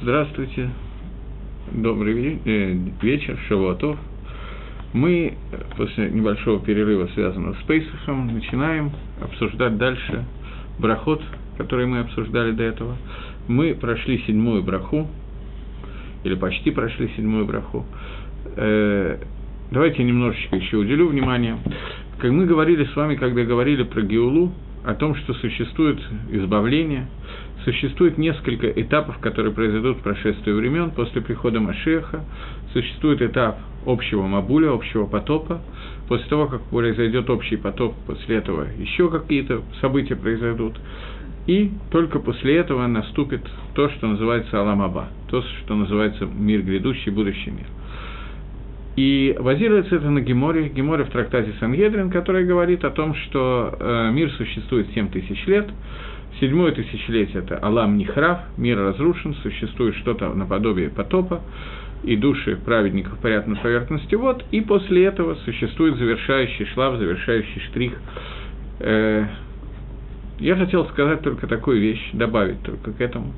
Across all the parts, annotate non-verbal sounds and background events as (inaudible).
Здравствуйте. Добрый э, вечер, Шавуатов. Мы после небольшого перерыва, связанного с Пейсахом, начинаем обсуждать дальше брахот, который мы обсуждали до этого. Мы прошли седьмую браху, или почти прошли седьмую браху. Э, давайте немножечко еще уделю внимание. Как мы говорили с вами, когда говорили про Геулу, о том, что существует избавление, существует несколько этапов, которые произойдут в прошествии времен после прихода Машеха, существует этап общего Мабуля, общего потопа, после того, как произойдет общий потоп, после этого еще какие-то события произойдут, и только после этого наступит то, что называется Аламаба, то, что называется мир грядущий, будущий мир. И базируется это на Геморе, Геморе в трактате Сангедрин, который говорит о том, что э, мир существует 7 тысяч лет, седьмое тысячелетие – это Алам Нихрав, мир разрушен, существует что-то наподобие потопа, и души праведников парят на поверхности. Вод, и после этого существует завершающий шлав, завершающий штрих. Э, я хотел сказать только такую вещь, добавить только к этому,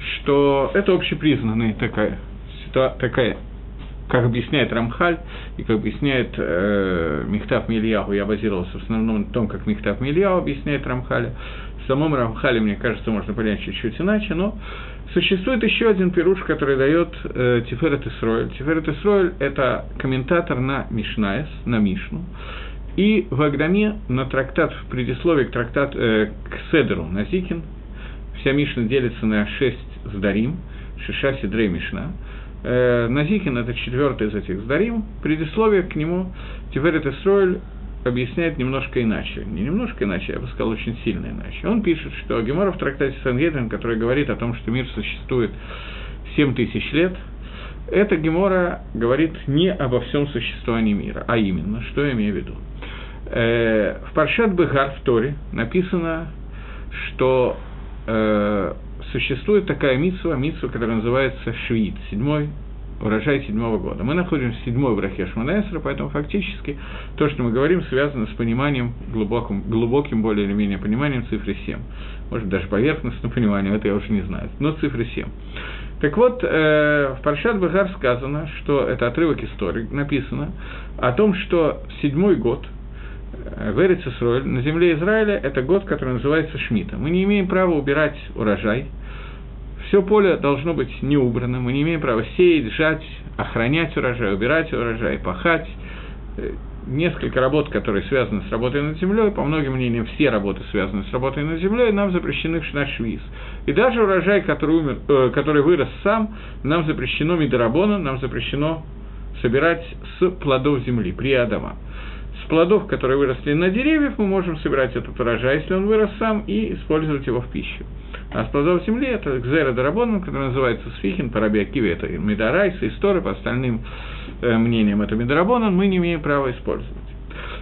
что это общепризнанная такая, такая как объясняет Рамхаль, и как объясняет э, Михтав Мильяу, я базировался в основном на том, как Михтав Мильяу объясняет Рамхаля. В самом Рамхале, мне кажется, можно понять чуть-чуть иначе, но существует еще один пируш, который дает э, Тиферет Исроэль. Тиферет Исроэль – это комментатор на Мишнаес, на Мишну, и в Агдаме на трактат, в предисловии к трактат, э, к Седеру на Зикин, вся Мишна делится на шесть сдарим, Шиша Сидрей Мишна – Э, Назикин – это четвертый из этих сдарим, предисловие к нему Тиферет Исроэль объясняет немножко иначе. Не немножко иначе, я бы сказал, очень сильно иначе. Он пишет, что Гемора в трактате Сангедрин, который говорит о том, что мир существует 7 тысяч лет, эта Гемора говорит не обо всем существовании мира, а именно, что я имею в виду. Э, в Паршат Бегар в Торе написано, что э, существует такая митсва, митсва, которая называется Швид, седьмой урожай седьмого года. Мы находимся в седьмой брахе Шманесра, поэтому фактически то, что мы говорим, связано с пониманием, глубоким, глубоким более или менее пониманием цифры 7. Может, даже поверхностным пониманием, это я уже не знаю, но цифры 7. Так вот, э, в Паршат Багар сказано, что это отрывок истории, написано о том, что седьмой год – в Эрицесроль, на земле Израиля, это год, который называется Шмита. Мы не имеем права убирать урожай. Все поле должно быть не убрано. Мы не имеем права сеять, жать, охранять урожай, убирать урожай, пахать. Э, несколько работ, которые связаны с работой над землей, по многим мнениям, все работы связаны с работой над землей, нам запрещены в швиз. И даже урожай, который, умер, э, который вырос сам, нам запрещено медорабона, нам запрещено собирать с плодов земли, при Адама с плодов, которые выросли на деревьях, мы можем собирать этот урожай, если он вырос сам, и использовать его в пищу. А с плодов земли это Гзера Дарабоном, который называется Сфихин, Параби Акиви, это Медарайс, История, по остальным э, мнениям это Медарабонан, мы не имеем права использовать.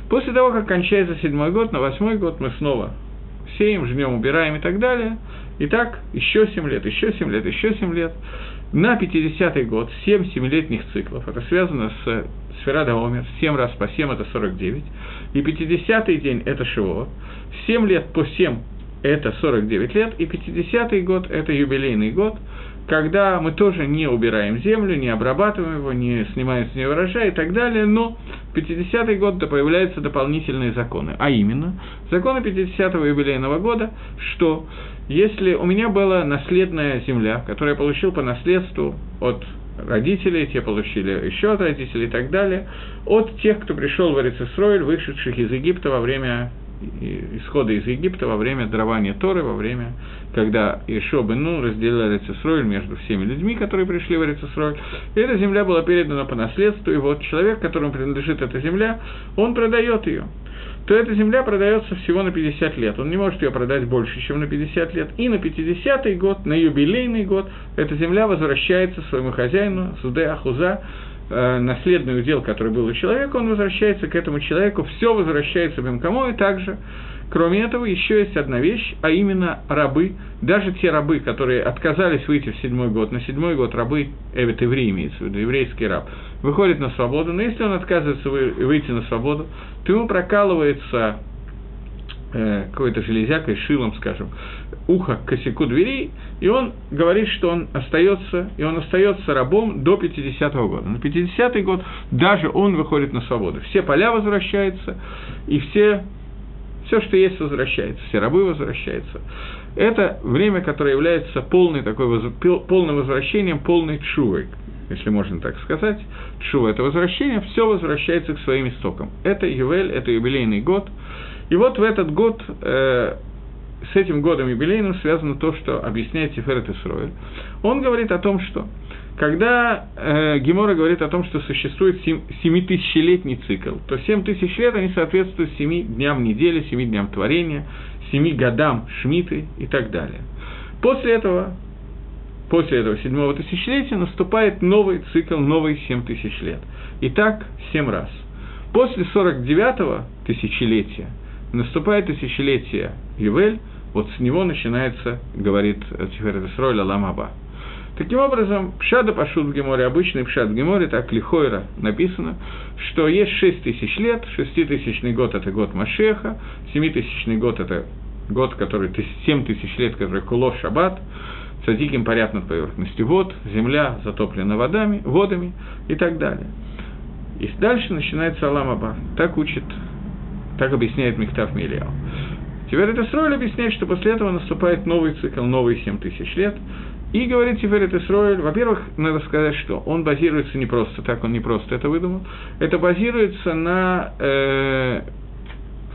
После того, как кончается седьмой год, на восьмой год мы снова сеем, жнем, убираем и так далее. И так еще семь лет, еще семь лет, еще семь лет. На 50-й год 7 семилетних циклов, это связано с Сферада Омер, 7 раз по 7 это 49, и 50-й день это Шиво, 7 лет по 7 это 49 лет, и 50-й год это юбилейный год, когда мы тоже не убираем землю, не обрабатываем его, не снимаем с нее урожай и так далее, но в 50-й год появляются дополнительные законы, а именно законы 50-го юбилейного года, что если у меня была наследная земля, которую я получил по наследству от родителей, те получили еще от родителей и так далее, от тех, кто пришел в Эрицесройль, вышедших из Египта во время исхода из Египта, во время дарования Торы, во время, когда Ишо бен Нун разделил Эрицесройль между всеми людьми, которые пришли в Эрицесройль. И эта земля была передана по наследству, и вот человек, которому принадлежит эта земля, он продает ее то эта земля продается всего на 50 лет. Он не может ее продать больше, чем на 50 лет. И на 50-й год, на юбилейный год, эта земля возвращается своему хозяину, Суде Ахуза, э, наследный удел, который был у человека, он возвращается к этому человеку, все возвращается в Бемкамо, и также Кроме этого, еще есть одна вещь, а именно рабы, даже те рабы, которые отказались выйти в седьмой год, на седьмой год рабы, эвет еврей имеется в виду, еврейский раб, выходит на свободу, но если он отказывается выйти на свободу, то ему прокалывается э, какой-то железякой, шилом, скажем, ухо к косяку двери, и он говорит, что он остается, и он остается рабом до 50-го года. На 50-й год даже он выходит на свободу. Все поля возвращаются, и все, все, что есть, возвращается, все рабы возвращаются. Это время, которое является полной такой, полным возвращением, полной чувой, если можно так сказать. Чува – это возвращение, все возвращается к своим истокам. Это Ювель, это юбилейный год. И вот в этот год э, с этим годом юбилейным связано то, что объясняет Тиферет Исроэль. Он говорит о том, что когда э, Гемора говорит о том, что существует семитысячелетний цикл, то семь тысяч лет, они соответствуют семи дням недели, семи дням творения, семи годам Шмиты и так далее. После этого, после этого седьмого тысячелетия наступает новый цикл, новые семь тысяч лет. И так семь раз. После 49-го тысячелетия наступает тысячелетие Ювель, вот с него начинается, говорит Тиферет Исроль Аламаба. Таким образом, Пшада Пашут в Геморе, обычный Пшад в Геморе, так Лихойра написано, что есть шесть тысяч лет, шеститысячный год – это год Машеха, семитысячный год – это год, который семь тысяч лет, который Кулов Шаббат, Цадиким парят над поверхностью вод, земля затоплена водами, водами и так далее. И дальше начинается Аламаба. Так учит, так объясняет Михтав Мильяу. Теперь это Исроиль объясняет, что после этого наступает новый цикл, новые семь тысяч лет. И говорит теперь это Исроиль, во-первых, надо сказать, что он базируется не просто так, он не просто это выдумал, это базируется на э,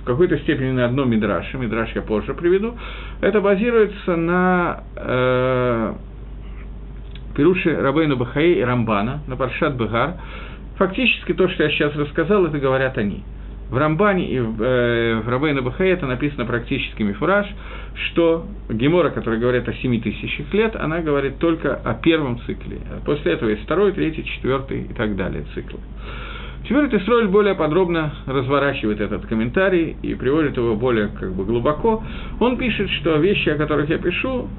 в какой-то степени на одном мидраше, мидраш я позже приведу, это базируется на э, Пируше Рабейну Бахаи и Рамбана, на Паршат Бегар. Фактически то, что я сейчас рассказал, это говорят они – в Рамбане и в, э, в Рабейна Бахае это написано практически мифураж, что Гемора, которая говорит о 7 тысячах лет, она говорит только о первом цикле. После этого есть второй, третий, четвертый и так далее циклы. Теперь Тесроль более подробно разворачивает этот комментарий и приводит его более как бы глубоко. Он пишет, что вещи, о которых я пишу,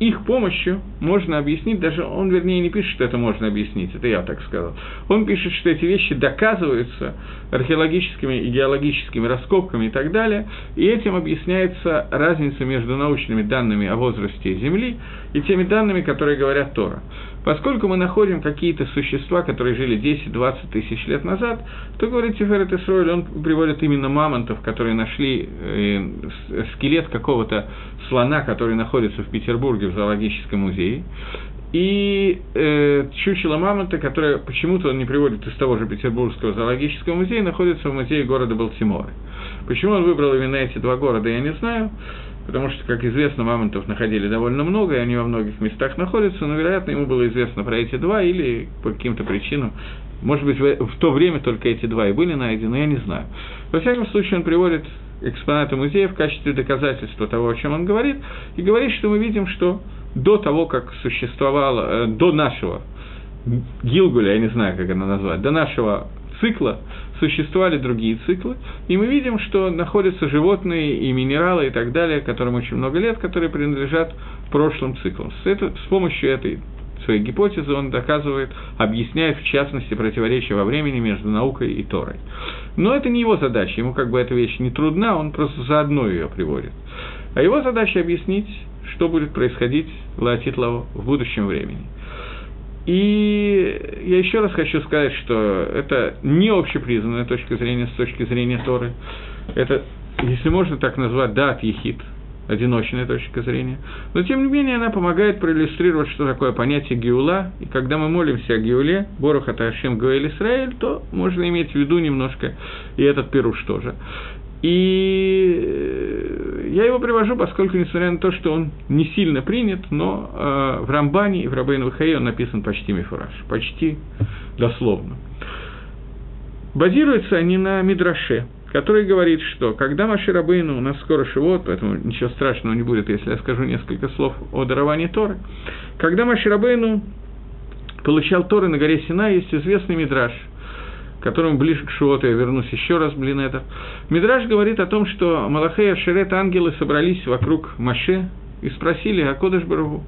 их помощью можно объяснить, даже он, вернее, не пишет, что это можно объяснить, это я так сказал. Он пишет, что эти вещи доказываются археологическими и геологическими раскопками и так далее, и этим объясняется разница между научными данными о возрасте Земли и теми данными, которые говорят Тора. Поскольку мы находим какие-то существа, которые жили 10-20 тысяч лет назад, то, говорит Тиферет Исроиль, он приводит именно мамонтов, которые нашли э, скелет какого-то слона, который находится в Петербурге в зоологическом музее, и э, чучело мамонта, которое почему-то он не приводит из того же Петербургского зоологического музея, находится в музее города Балтимора. Почему он выбрал именно эти два города, я не знаю потому что, как известно, мамонтов находили довольно много, и они во многих местах находятся, но, вероятно, ему было известно про эти два, или по каким-то причинам, может быть, в, то время только эти два и были найдены, я не знаю. Во всяком случае, он приводит экспонаты музея в качестве доказательства того, о чем он говорит, и говорит, что мы видим, что до того, как существовало, э, до нашего Гилгуля, я не знаю, как это назвать, до нашего цикла существовали другие циклы, и мы видим, что находятся животные и минералы и так далее, которым очень много лет, которые принадлежат прошлым циклам. С, это, с помощью этой своей гипотезы он доказывает, объясняет в частности противоречие во времени между наукой и Торой. Но это не его задача, ему как бы эта вещь не трудна, он просто заодно ее приводит. А его задача объяснить, что будет происходить Лаотитлову в будущем времени. И я еще раз хочу сказать, что это не общепризнанная точка зрения с точки зрения Торы. Это, если можно так назвать, дат ехид, одиночная точка зрения. Но, тем не менее, она помогает проиллюстрировать, что такое понятие геула. И когда мы молимся о геуле, Борух Аташем Гуэль Исраэль, то можно иметь в виду немножко и этот пируш тоже. И э, я его привожу, поскольку, несмотря на то, что он не сильно принят, но э, в Рамбане и в Рабейну Вахае он написан почти мифураж, почти дословно. Базируются они на Мидраше, который говорит, что когда Маши Рабейну у нас скоро Шивот, поэтому ничего страшного не будет, если я скажу несколько слов о даровании Торы, когда Маши Рабейну получал Торы на горе Сина, есть известный Мидраш – которому ближе к Шуоту я вернусь еще раз, блин, это. Мидраж говорит о том, что Малахея Шерет ангелы собрались вокруг Маше и спросили, а Кодыш Барагу,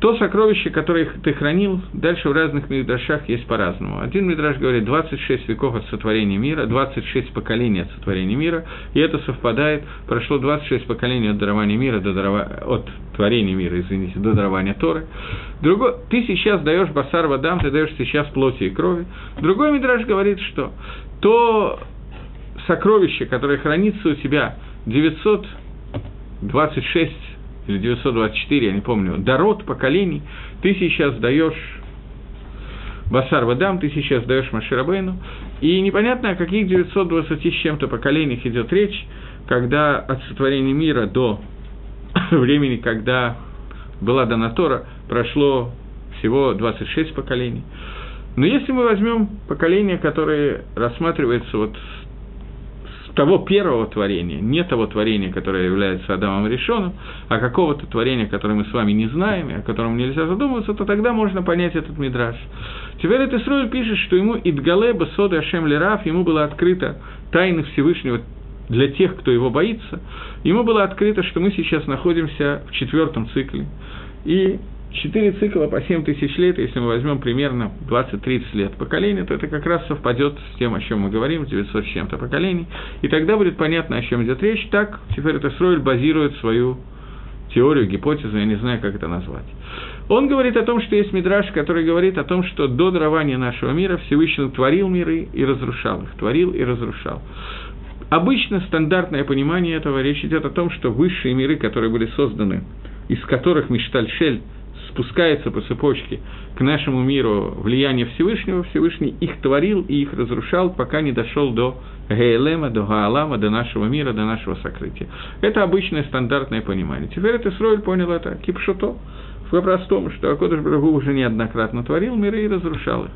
То сокровище, которое ты хранил, дальше в разных мидрашах есть по-разному. Один мидраш говорит 26 веков от сотворения мира, 26 поколений от сотворения мира, и это совпадает, прошло 26 поколений от дарования мира до дарова... от творения мира, извините, до дарования Торы. Другой, ты сейчас даешь басар вадам, ты даешь сейчас плоти и крови. Другой мидраш говорит, что то сокровище, которое хранится у тебя 926 или 924, я не помню, дород поколений, ты сейчас даешь Басар Вадам, ты сейчас даешь Маширабейну, и непонятно, о каких 920 с чем-то поколениях идет речь, когда от сотворения мира до (coughs) времени, когда была дана Тора, прошло всего 26 поколений. Но если мы возьмем поколения, которые рассматриваются вот того первого творения, не того творения, которое является Адамом решенным, а какого-то творения, которое мы с вами не знаем, и о котором нельзя задумываться, то тогда можно понять этот мидраж. Теперь этот Исруэль пишет, что ему Идгале Басода Ашем Лераф, ему было открыто тайны Всевышнего для тех, кто его боится, ему было открыто, что мы сейчас находимся в четвертом цикле. И Четыре цикла по 7 тысяч лет, если мы возьмем примерно 20-30 лет поколения, то это как раз совпадет с тем, о чем мы говорим, 900 с чем-то поколений, и тогда будет понятно, о чем идет речь. Так теперь это Сройль базирует свою теорию, гипотезу, я не знаю, как это назвать. Он говорит о том, что есть мидраж, который говорит о том, что до дарования нашего мира Всевышний творил миры и разрушал их, творил и разрушал. Обычно стандартное понимание этого речь идет о том, что высшие миры, которые были созданы, из которых Миштальшель – спускается по цепочке к нашему миру влияние Всевышнего, Всевышний их творил и их разрушал, пока не дошел до Гейлема, до Гаалама, до нашего мира, до нашего сокрытия. Это обычное стандартное понимание. Теперь это Исроиль понял это кипшуто, по-простому, что Акодыш Брагу уже неоднократно творил миры и разрушал их.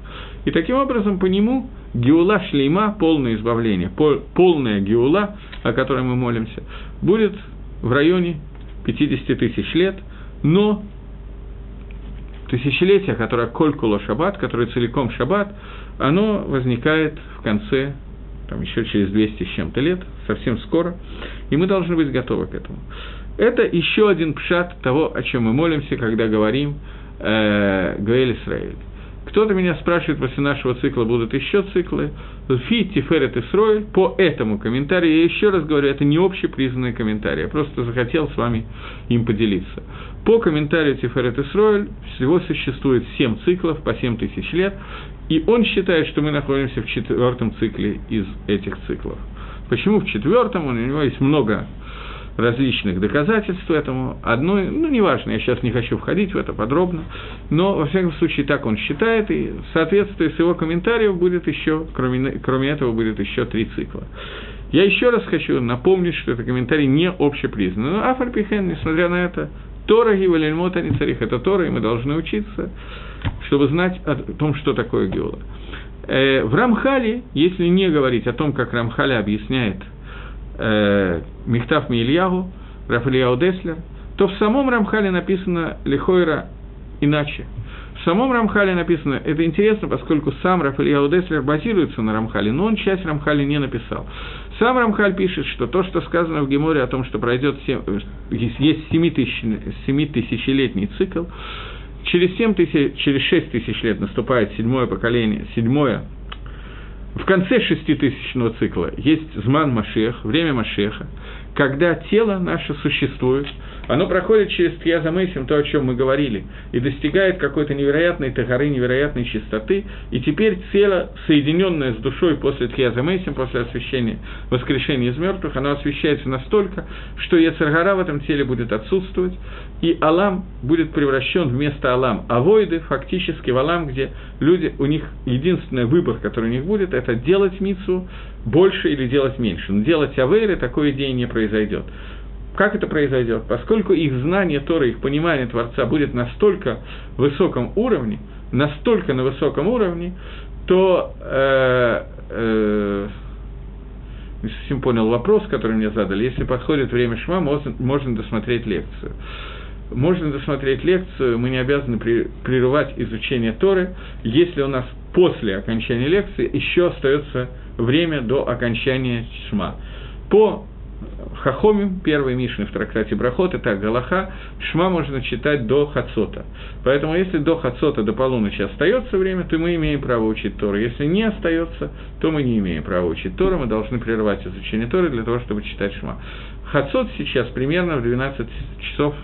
И таким образом по нему Геула Шлейма, полное избавление, полная Геула, о которой мы молимся, будет в районе 50 тысяч лет, но тысячелетие, которое Колькула Шаббат, которое целиком Шаббат, оно возникает в конце, там еще через 200 с чем-то лет, совсем скоро, и мы должны быть готовы к этому. Это еще один пшат того, о чем мы молимся, когда говорим э, Гаэль Исраэль. Кто-то меня спрашивает, после нашего цикла будут еще циклы. Фи, Тиферет Исроэль. По этому комментарию, я еще раз говорю, это не общепризнанный комментарий, я просто захотел с вами им поделиться. По комментарию Тиферет Исроэль всего существует 7 циклов по 7 тысяч лет, и он считает, что мы находимся в четвертом цикле из этих циклов. Почему в четвертом? У него есть много различных доказательств этому. Одно, ну, неважно, я сейчас не хочу входить в это подробно, но, во всяком случае, так он считает, и в соответствии с его комментарием будет еще, кроме, кроме этого, будет еще три цикла. Я еще раз хочу напомнить, что это комментарий не общепризнанный. Но Афальпихен, несмотря на это, Тора Гивалельмота не царих, это Тора, и мы должны учиться, чтобы знать о том, что такое Геола. Э, в Рамхале, если не говорить о том, как Рамхаля объясняет – э, Михтав Мильягу, Рафаэлиау Деслер, то в самом Рамхале написано Лихойра иначе. В самом Рамхале написано, это интересно, поскольку сам Рафаэль Деслер базируется на Рамхале, но он часть Рамхали не написал. Сам Рамхаль пишет, что то, что сказано в Геморе о том, что пройдет 7, есть 7 тысячелетний цикл, через, 7 тысяч, через 6 тысяч лет наступает седьмое поколение, седьмое в конце шеститысячного цикла есть зман Машех, время Машеха, когда тело наше существует, оно проходит через Тьязамейсим, то, о чем мы говорили, и достигает какой-то невероятной тагары, невероятной чистоты, и теперь тело, соединенное с душой после Тьязамейсим, после освящения, воскрешения из мертвых, оно освещается настолько, что Яцергара в этом теле будет отсутствовать, и Алам будет превращен вместо Алам Авоиды, фактически в Алам, где люди, у них единственный выбор, который у них будет, это делать мицу больше или делать меньше. Но делать Авейры такой идеи не произойдет. Как это произойдет? Поскольку их знание Тора, их понимание Творца будет настолько высоком уровне, настолько на высоком уровне, то э, э, не совсем понял вопрос, который мне задали. Если подходит время шма, можно, можно досмотреть лекцию. Можно досмотреть лекцию, мы не обязаны прерывать изучение Торы, если у нас после окончания лекции еще остается время до окончания шма. По Хахомим, первый Мишны в трактате Брахот, это Галаха, Шма можно читать до Хацота. Поэтому если до Хацота, до полуночи остается время, то мы имеем право учить Тору. Если не остается, то мы не имеем права учить Тору, мы должны прерывать изучение Торы для того, чтобы читать Шма. Хацот сейчас примерно в 12 часов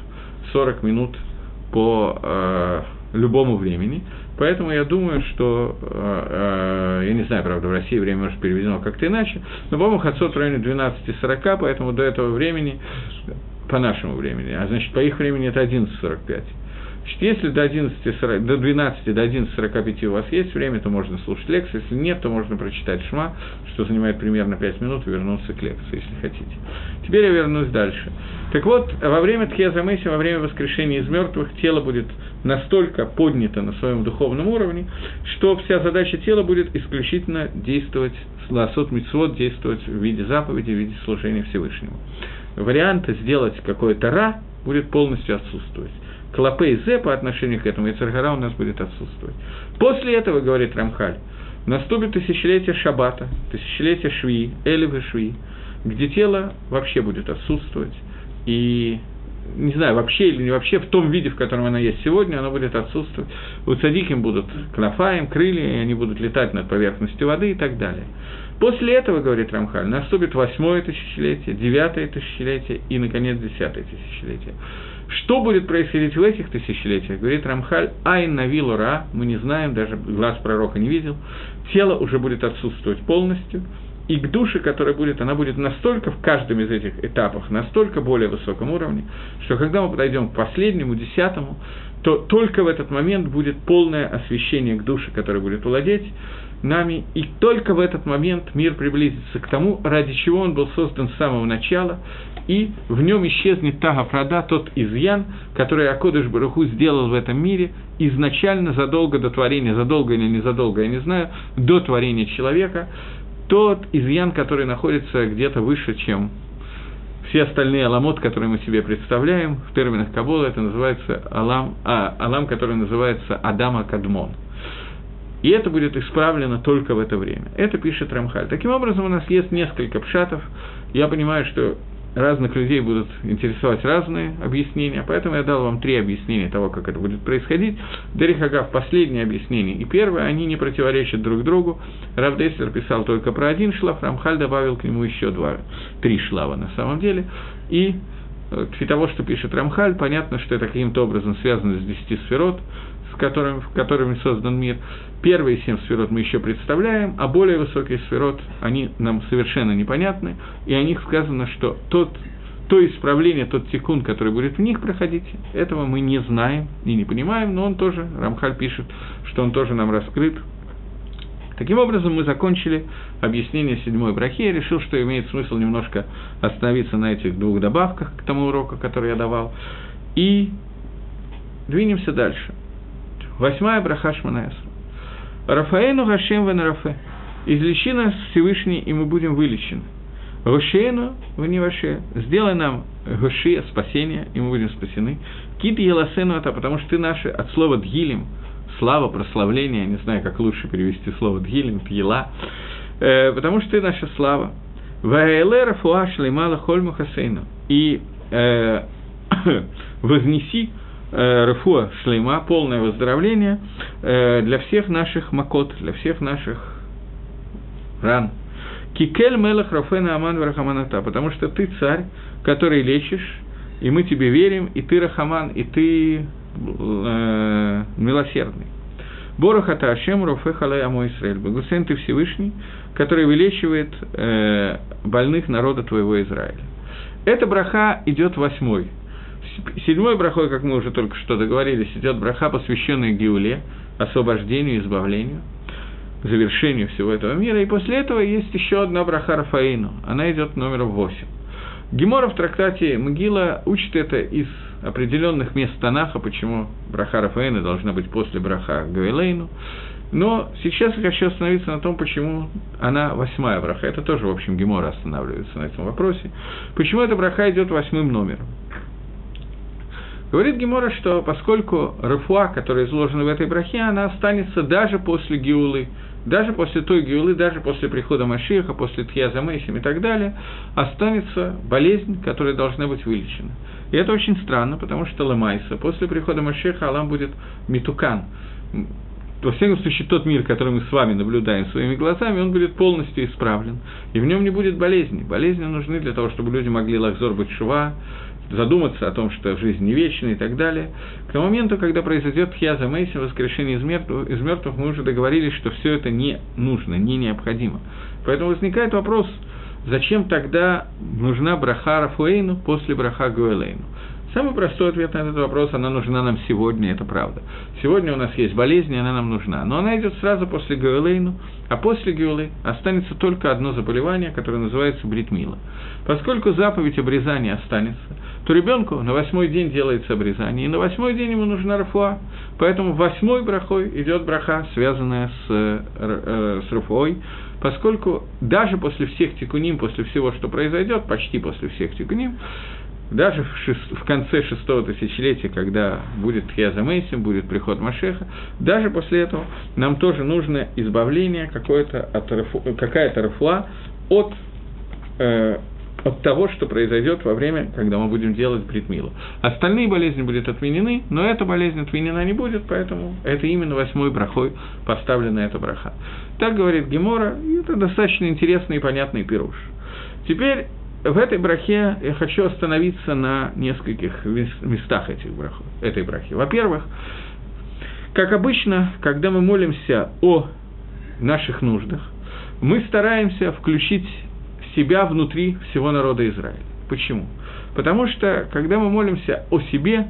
40 минут по э, любому времени. Поэтому я думаю, что, э, э, я не знаю, правда, в России время может переведено как-то иначе, но, по-моему, Хацот в районе 12.40, поэтому до этого времени, по нашему времени, а значит, по их времени это 11.45. Значит, если до, 11, до 12, до 11.45 у вас есть время, то можно слушать лекцию, если нет, то можно прочитать шма, что занимает примерно 5 минут, и вернуться к лекции, если хотите. Теперь я вернусь дальше. Так вот, во время Тхиазамеси, во время воскрешения из мертвых, тело будет настолько поднято на своем духовном уровне, что вся задача тела будет исключительно действовать, ласот митцвот, действовать в виде заповеди, в виде служения Всевышнему. Варианты сделать какое-то ра будет полностью отсутствовать. Клопей Зе по отношению к этому, и у нас будет отсутствовать. После этого, говорит Рамхаль, наступит тысячелетие Шаббата, тысячелетие Шви, Элевы Шви, где тело вообще будет отсутствовать, и не знаю, вообще или не вообще, в том виде, в котором она есть сегодня, она будет отсутствовать. У цадиким будут кнафаем, крылья, и они будут летать над поверхностью воды и так далее. После этого, говорит Рамхаль, наступит восьмое тысячелетие, девятое тысячелетие и, наконец, десятое тысячелетие. Что будет происходить в этих тысячелетиях? Говорит Рамхаль, айн навилу ра, мы не знаем, даже глаз пророка не видел, тело уже будет отсутствовать полностью, и к душе, которая будет, она будет настолько в каждом из этих этапов, настолько более высоком уровне, что когда мы подойдем к последнему, десятому, то только в этот момент будет полное освещение к душе, которая будет владеть нами, и только в этот момент мир приблизится к тому, ради чего он был создан с самого начала, и в нем исчезнет та гафрада, тот изъян, который Акодыш Баруху сделал в этом мире изначально задолго до творения, задолго или незадолго, я не знаю, до творения человека, тот изъян, который находится где-то выше, чем все остальные аламот, которые мы себе представляем, в терминах Кабола это называется алам, а, алам, который называется Адама Кадмон. И это будет исправлено только в это время. Это пишет Рамхаль. Таким образом, у нас есть несколько пшатов. Я понимаю, что разных людей будут интересовать разные объяснения, поэтому я дал вам три объяснения того, как это будет происходить. Дерихагав, последнее объяснение и первое, они не противоречат друг другу. Равдеслер писал только про один шлаф, Рамхаль добавил к нему еще два, три шлава на самом деле. И для того, что пишет Рамхаль, понятно, что это каким-то образом связано с десяти сферот, которым, которыми создан мир. Первые семь сферот мы еще представляем, а более высокие сферот, они нам совершенно непонятны, и о них сказано, что тот, то исправление, тот тикун, который будет в них проходить, этого мы не знаем и не понимаем, но он тоже, Рамхаль пишет, что он тоже нам раскрыт. Таким образом, мы закончили объяснение седьмой брахи. Я решил, что имеет смысл немножко остановиться на этих двух добавках к тому уроку, который я давал. И двинемся дальше. Восьмая браха Шманаэсра. Рафаэну Гашем Венарафе. Излечи нас Всевышний, и мы будем вылечены. Гошену Веневаше. Сделай нам Гоши, спасение, и мы будем спасены. Кит Еласену это, потому что ты наши, от слова Дгилем, слава, прославление, я не знаю, как лучше перевести слово Дгилем, Тьела, э, потому что ты наша слава. Ваэлера Фуаш Леймала Хольму Хасейну. И э, (coughs) вознеси Рефуа Шлейма, полное выздоровление э, для всех наших макот, для всех наших ран. Кикель Мелах Рафена Аман Варахаманата, потому что ты царь, который лечишь, и мы тебе верим, и ты Рахаман, и ты э, милосердный. Борохата Ашем Руфе Халай Амо Исраэль. Благословен ты Всевышний, который вылечивает э, больных народа твоего Израиля. Эта браха идет восьмой – Седьмой брахой, как мы уже только что договорились, идет браха, посвященная Геуле, освобождению, избавлению, завершению всего этого мира. И после этого есть еще одна браха Рафаину. Она идет номер восемь. Гемора в трактате Мгила учит это из определенных мест Танаха, почему браха Рафаина должна быть после браха Гавилейну. Но сейчас я хочу остановиться на том, почему она восьмая браха. Это тоже, в общем, Гемора останавливается на этом вопросе. Почему эта браха идет восьмым номером? Говорит Гемора, что поскольку Рафуа, которая изложена в этой брахе, она останется даже после Гиулы даже после той Гиулы, даже после прихода Машиха, после Тхьяза Мейсим и так далее, останется болезнь, которая должна быть вылечена. И это очень странно, потому что Ламайса, после прихода Машеха Алам будет Митукан. Во всяком случае, тот мир, который мы с вами наблюдаем своими глазами, он будет полностью исправлен. И в нем не будет болезни. Болезни нужны для того, чтобы люди могли лахзор быть шува, задуматься о том, что жизнь не вечна и так далее. К тому моменту, когда произойдет Хьяза Мейсин, воскрешение из мертвых, из мертвых, мы уже договорились, что все это не нужно, не необходимо. Поэтому возникает вопрос, зачем тогда нужна браха Рафуэйну после браха Гуэлейну? Самый простой ответ на этот вопрос, она нужна нам сегодня, это правда. Сегодня у нас есть болезнь, и она нам нужна. Но она идет сразу после Гуэлейну, а после Гуэлы останется только одно заболевание, которое называется бритмила. Поскольку заповедь обрезания останется, то ребенку на восьмой день делается обрезание, и на восьмой день ему нужна рафуа. Поэтому восьмой брахой идет браха, связанная с, э, э, с рафуой, поскольку даже после всех тикуним, после всего, что произойдет, почти после всех тикуним, даже в, шест, в конце шестого тысячелетия, когда будет Тхиаза Мейсим, будет приход Машеха, даже после этого нам тоже нужно избавление какое-то от, какая-то рафуа от э, от того, что произойдет во время, когда мы будем делать бритмилу. Остальные болезни будут отменены, но эта болезнь отменена не будет, поэтому это именно восьмой брахой поставлена эта браха. Так говорит Гемора, и это достаточно интересный и понятный пируш. Теперь в этой брахе я хочу остановиться на нескольких местах этих брахов, этой брахи. Во-первых, как обычно, когда мы молимся о наших нуждах, мы стараемся включить себя внутри всего народа Израиля. Почему? Потому что, когда мы молимся о себе,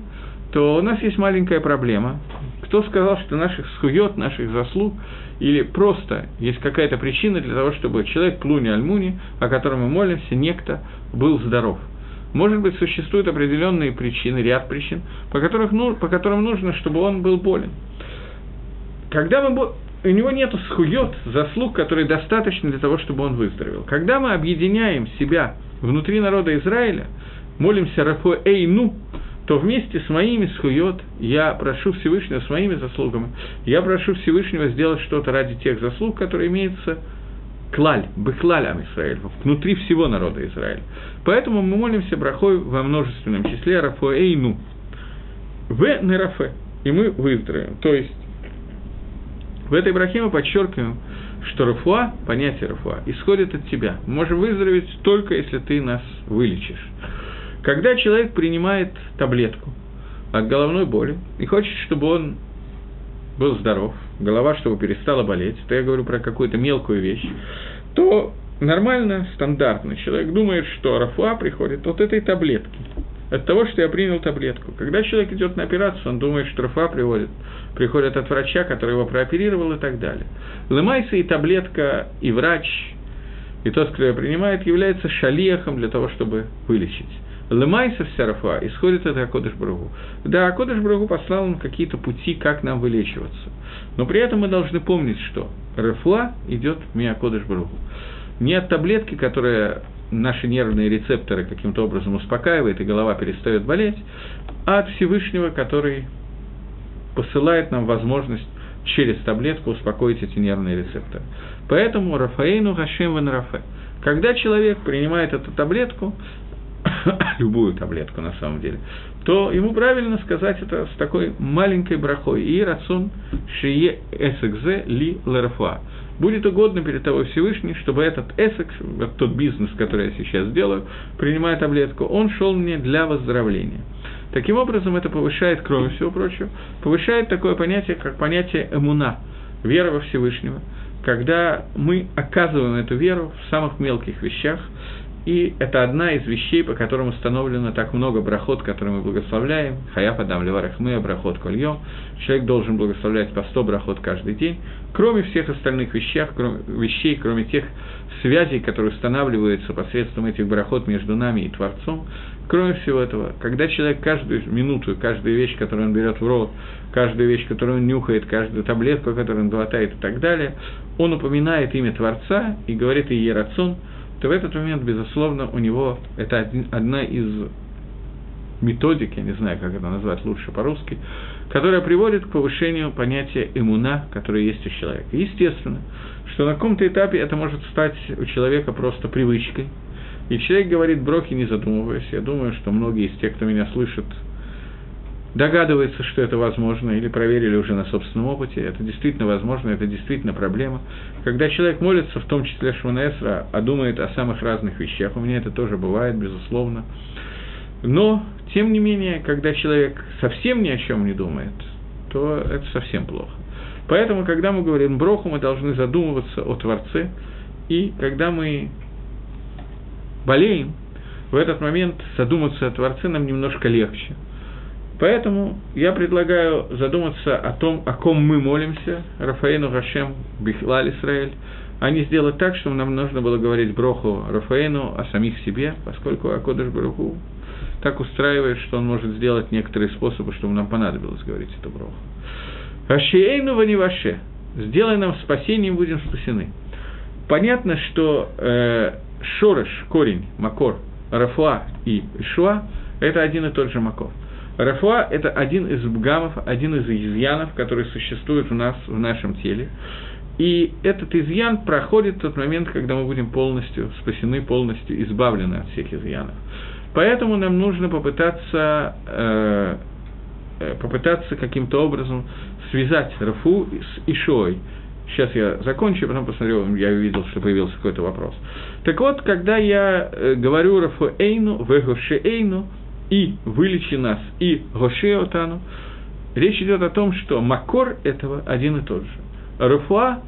то у нас есть маленькая проблема. Кто сказал, что наших схует, наших заслуг, или просто есть какая-то причина для того, чтобы человек Плуни Альмуни, о котором мы молимся, некто был здоров. Может быть, существуют определенные причины, ряд причин, по, которых, ну, по которым нужно, чтобы он был болен. Когда мы у него нет схует, заслуг, которые достаточны для того, чтобы он выздоровел. Когда мы объединяем себя внутри народа Израиля, молимся Рафо Эйну, то вместе с моими схует я прошу Всевышнего, с моими заслугами, я прошу Всевышнего сделать что-то ради тех заслуг, которые имеются клаль, быклаль ам внутри всего народа Израиля. Поэтому мы молимся брахой во множественном числе Рафо Эйну. В Нерафе. И мы выздоровеем. То есть, в этой брахе мы подчеркиваем, что Рафуа, понятие Рафуа, исходит от тебя. Мы можем выздороветь только, если ты нас вылечишь. Когда человек принимает таблетку от головной боли и хочет, чтобы он был здоров, голова, чтобы перестала болеть, то я говорю про какую-то мелкую вещь, то нормально, стандартно человек думает, что Рафуа приходит от этой таблетки от того, что я принял таблетку. Когда человек идет на операцию, он думает, что РФА приводит, приходит от врача, который его прооперировал и так далее. Лымайся и таблетка, и врач, и тот, кто ее принимает, является шалиехом для того, чтобы вылечить. Лымайса вся Рафа исходит от Акодыш Брагу. Да, Акодыш Брагу послал нам какие-то пути, как нам вылечиваться. Но при этом мы должны помнить, что Рафуа идет Миакодыш Брагу. Не от таблетки, которая наши нервные рецепторы каким-то образом успокаивает, и голова перестает болеть, а от Всевышнего, который посылает нам возможность через таблетку успокоить эти нервные рецепторы. Поэтому Рафаэйну Хашем Вен Рафе. Когда человек принимает эту таблетку, (coughs) любую таблетку на самом деле, то ему правильно сказать это с такой маленькой брахой. И рацион шие эсэкзе ли лерафуа будет угодно перед тобой Всевышний, чтобы этот эссекс, тот бизнес, который я сейчас делаю, принимая таблетку, он шел мне для выздоровления. Таким образом, это повышает, кроме всего прочего, повышает такое понятие, как понятие эмуна, вера во Всевышнего, когда мы оказываем эту веру в самых мелких вещах, и это одна из вещей, по которым установлено так много брахот, которые мы благословляем. Хаяф Адам Леварахме, брахот кольем. Человек должен благословлять по 100 брахот каждый день. Кроме всех остальных вещах, кроме, вещей, кроме тех связей, которые устанавливаются посредством этих брахот между нами и Творцом, кроме всего этого, когда человек каждую минуту, каждую вещь, которую он берет в рот, каждую вещь, которую он нюхает, каждую таблетку, которую он глотает и так далее, он упоминает имя Творца и говорит «Ие рацион», то в этот момент, безусловно, у него это один, одна из методик, я не знаю, как это назвать лучше по-русски, которая приводит к повышению понятия иммуна, которое есть у человека. Естественно, что на каком-то этапе это может стать у человека просто привычкой, и человек говорит брохи, не задумываясь. Я думаю, что многие из тех, кто меня слышит, догадываются, что это возможно, или проверили уже на собственном опыте. Это действительно возможно, это действительно проблема. Когда человек молится, в том числе Шманаэсра, а думает о самых разных вещах, у меня это тоже бывает, безусловно. Но, тем не менее, когда человек совсем ни о чем не думает, то это совсем плохо. Поэтому, когда мы говорим броху, мы должны задумываться о Творце, и когда мы болеем, в этот момент задуматься о Творце нам немножко легче. Поэтому я предлагаю задуматься о том, о ком мы молимся, Рафаэну Рашем Бихлаль Исраэль, а не сделать так, чтобы нам нужно было говорить броху Рафаэну о самих себе, поскольку Акодыш Баруху так устраивает, что он может сделать некоторые способы, чтобы нам понадобилось говорить эту броху. Ашиэйну ваше, сделай нам спасение, и будем спасены. Понятно, что э, шорыш, корень, макор, рафуа и шуа – это один и тот же макор. Рафуа – это один из бгамов, один из изъянов, который существует у нас в нашем теле. И этот изъян проходит в тот момент, когда мы будем полностью спасены, полностью избавлены от всех изъянов. Поэтому нам нужно попытаться, э, э попытаться каким-то образом связать Рафу с Ишой, Сейчас я закончу, потом посмотрю, я увидел, что появился какой-то вопрос. Так вот, когда я э, говорю Рафу Эйну, Вегоше Эйну, и вылечи нас, и Гоше Отану, речь идет о том, что макор этого один и тот же. Рафуа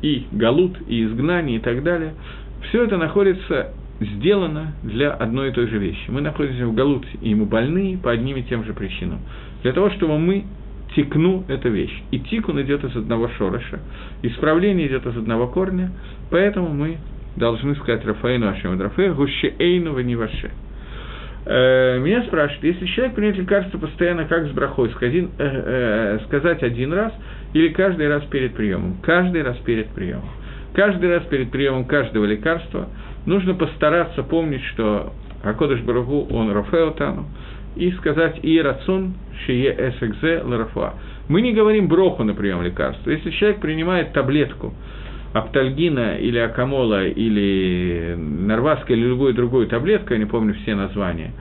и Галут, и изгнание, и так далее, все это находится сделано для одной и той же вещи. Мы находимся в Галуте, и мы больны по одним и тем же причинам. Для того, чтобы мы тикну – это вещь. И тикун идет из одного шороша, исправление идет из одного корня, поэтому мы должны сказать Рафаэну Ашем Рафе, гуще эйну не ваше. Э, меня спрашивают, если человек принят лекарство постоянно, как с брахой, сказать, э, э, сказать один раз или каждый раз перед приемом? Каждый раз перед приемом. Каждый раз перед приемом каждого лекарства нужно постараться помнить, что Акодыш Барагу, он Рафеотану, и сказать «И рацион шие эсэкзе ларафуа». Мы не говорим броху на прием лекарства. Если человек принимает таблетку аптальгина или акамола или норваска или любую другую таблетку, я не помню все названия,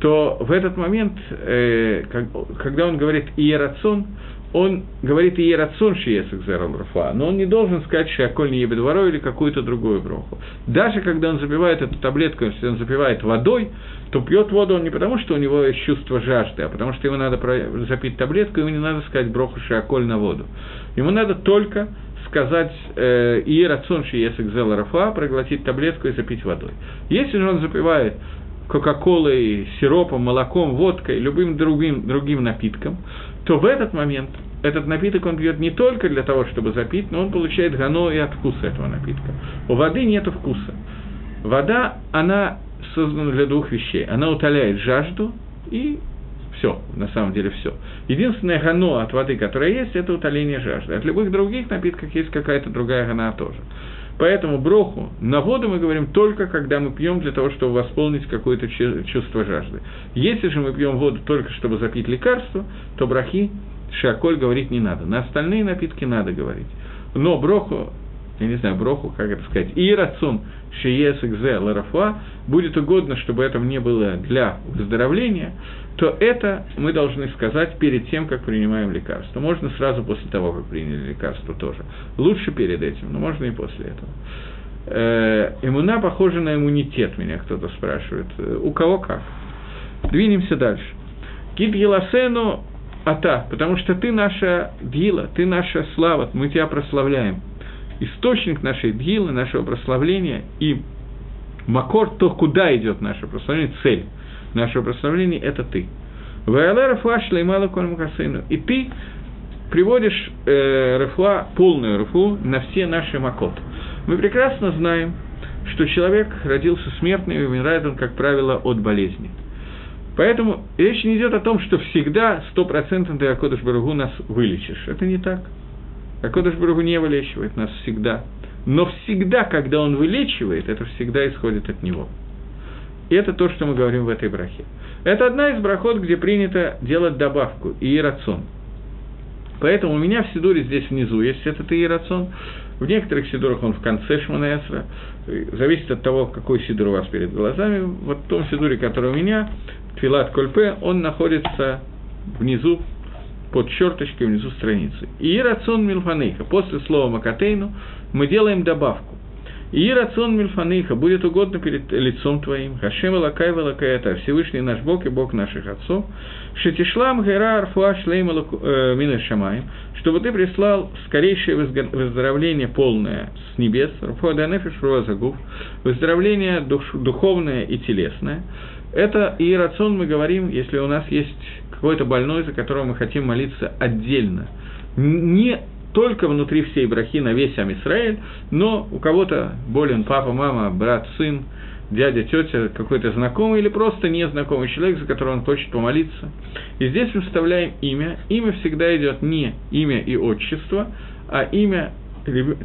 то в этот момент, э, как, когда он говорит «иерацион», он говорит и Ерацон Шиесак Рафа, но он не должен сказать Шиаколь не Ебедворой или какую-то другую броху. Даже когда он запивает эту таблетку, если он запивает водой, то пьет воду он не потому, что у него есть чувство жажды, а потому что ему надо запить таблетку, ему не надо сказать броху Шиаколь на воду. Ему надо только сказать э, Иерацон Шиесак Рафа, проглотить таблетку и запить водой. Если же он запивает кока-колой, сиропом, молоком, водкой, любым другим, другим напитком, то в этот момент этот напиток он пьет не только для того, чтобы запить, но он получает гано и от вкуса этого напитка. У воды нет вкуса. Вода, она создана для двух вещей. Она утоляет жажду и все, на самом деле все. Единственное гано от воды, которое есть, это утоление жажды. От любых других напитков есть какая-то другая гана тоже. Поэтому броху на воду мы говорим только, когда мы пьем для того, чтобы восполнить какое-то чувство жажды. Если же мы пьем воду только, чтобы запить лекарство, то брахи шаколь говорить не надо. На остальные напитки надо говорить. Но броху, я не знаю, броху, как это сказать, и рацион шиес экзе ларафуа, будет угодно, чтобы это не было для выздоровления, то это мы должны сказать перед тем, как принимаем лекарство. Можно сразу после того, как приняли лекарство тоже. Лучше перед этим, но можно и после этого. Э, иммуна похожа на иммунитет, меня кто-то спрашивает. Э, у кого как? Двинемся дальше. Кит Еласену Ата, потому что ты наша Дила, ты наша слава, мы тебя прославляем. Источник нашей Дилы, нашего прославления и Макор, то, куда идет наше прославление, цель – нашего прославления – это ты. Ваале Рафуа и мало Макасейну. И ты приводишь э, Рафуа, полную Рафу на все наши макот. Мы прекрасно знаем, что человек родился смертным и умирает он, как правило, от болезни. Поэтому речь не идет о том, что всегда стопроцентно ты, Акодыш Баругу, нас вылечишь. Это не так. Акодыш Баругу не вылечивает нас всегда. Но всегда, когда он вылечивает, это всегда исходит от него. И это то, что мы говорим в этой брахе. Это одна из брахот, где принято делать добавку, иерацион. Поэтому у меня в Сидуре здесь внизу есть этот иерацион. В некоторых Сидурах он в конце Шманаэсра. Зависит от того, какой Сидур у вас перед глазами. Вот в том Сидуре, который у меня, Твилат Кольпе, он находится внизу, под черточкой внизу страницы. Иерацион Милфанейха. После слова Макатейну мы делаем добавку. И рацион будет угодно перед лицом твоим. Хашем лакай это Всевышний наш Бог и Бог наших отцов. Шетишлам гера арфуа шлейм э, мина. Чтобы ты прислал скорейшее выздоровление полное с небес. Арфуа данефиш загув. Выздоровление душ, духовное и телесное. Это и рацион мы говорим, если у нас есть какой-то больной, за которого мы хотим молиться отдельно. Не только внутри всей брахи на весь Амисраэль, но у кого-то болен папа, мама, брат, сын, дядя, тетя, какой-то знакомый или просто незнакомый человек, за которого он хочет помолиться. И здесь мы вставляем имя. Имя всегда идет не имя и отчество, а имя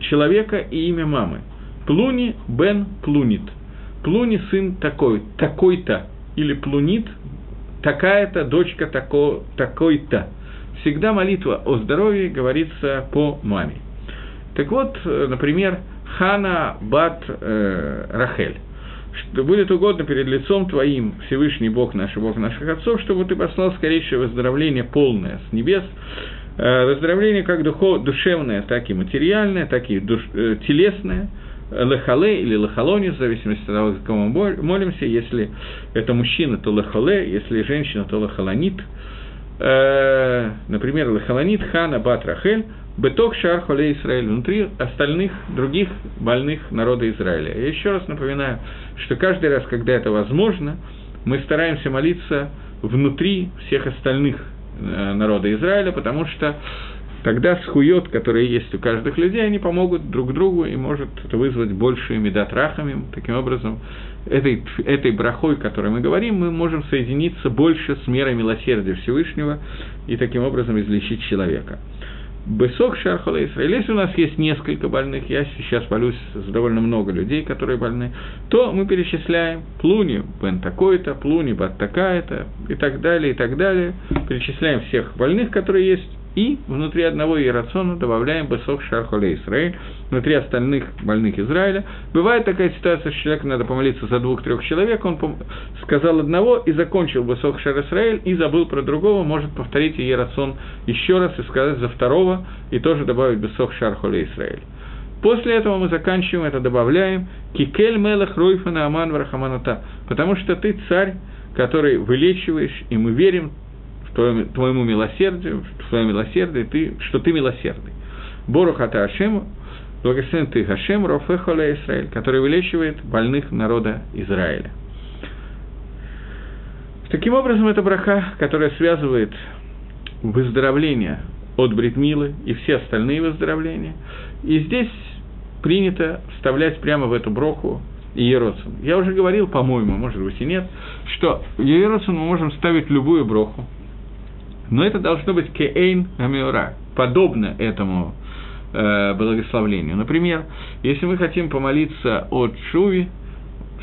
человека и имя мамы. Плуни бен плунит. Плуни сын такой, такой-то. Или плунит такая-то дочка тако, такой-то всегда молитва о здоровье говорится по маме. Так вот, например, Хана Бат э, Рахель. Что будет угодно перед лицом Твоим, Всевышний Бог наш и Бог наших отцов, чтобы Ты послал скорейшее выздоровление полное с небес, э, выздоровление как духов, душевное, так и материальное, так и душ, э, телесное, лехале или лехалони, в зависимости от того, за кого мы молимся. Если это мужчина, то лехале, если женщина, то лехаланит – э, например, Лахаланит Хана Бат Рахель, Беток Шар Холе Израиль, внутри остальных других больных народа Израиля. Я еще раз напоминаю, что каждый раз, когда это возможно, мы стараемся молиться внутри всех остальных э, народа Израиля, потому что тогда схует, которые есть у каждых людей, они помогут друг другу и может вызвать большие медатрахами. Таким образом, этой, этой брахой, о которой мы говорим, мы можем соединиться больше с мерой милосердия Всевышнего и таким образом излечить человека. Бесок Шархала Исраиль. Если у нас есть несколько больных, я сейчас молюсь с довольно много людей, которые больны, то мы перечисляем Плуни, Бен такой-то, Плуни, Бат такая-то, и так далее, и так далее. Перечисляем всех больных, которые есть, и внутри одного иерациона добавляем Бесох Шархоле Израиль, внутри остальных больных Израиля. Бывает такая ситуация, что человеку надо помолиться за двух-трех человек, он сказал одного и закончил Бесох Шар Израиль и забыл про другого, может повторить иерацион еще раз и сказать за второго, и тоже добавить Бесох Шархоле Израиль. После этого мы заканчиваем это, добавляем «Кикель мелах ройфана аман варахаманата», потому что ты царь, который вылечиваешь, и мы верим твоему милосердию, в твое милосердие, ты, что ты милосердный. Борухата Ашему, благословен ты Хашем, Рофехоля Израиль, который вылечивает больных народа Израиля. Таким образом, это браха, которая связывает выздоровление от Бритмилы и все остальные выздоровления. И здесь принято вставлять прямо в эту броху Иеросим. Я уже говорил, по-моему, может быть и нет, что в Иеросим мы можем ставить любую броху, но это должно быть кеэйн гамиора, подобно этому э, благословлению. Например, если мы хотим помолиться о Чуве,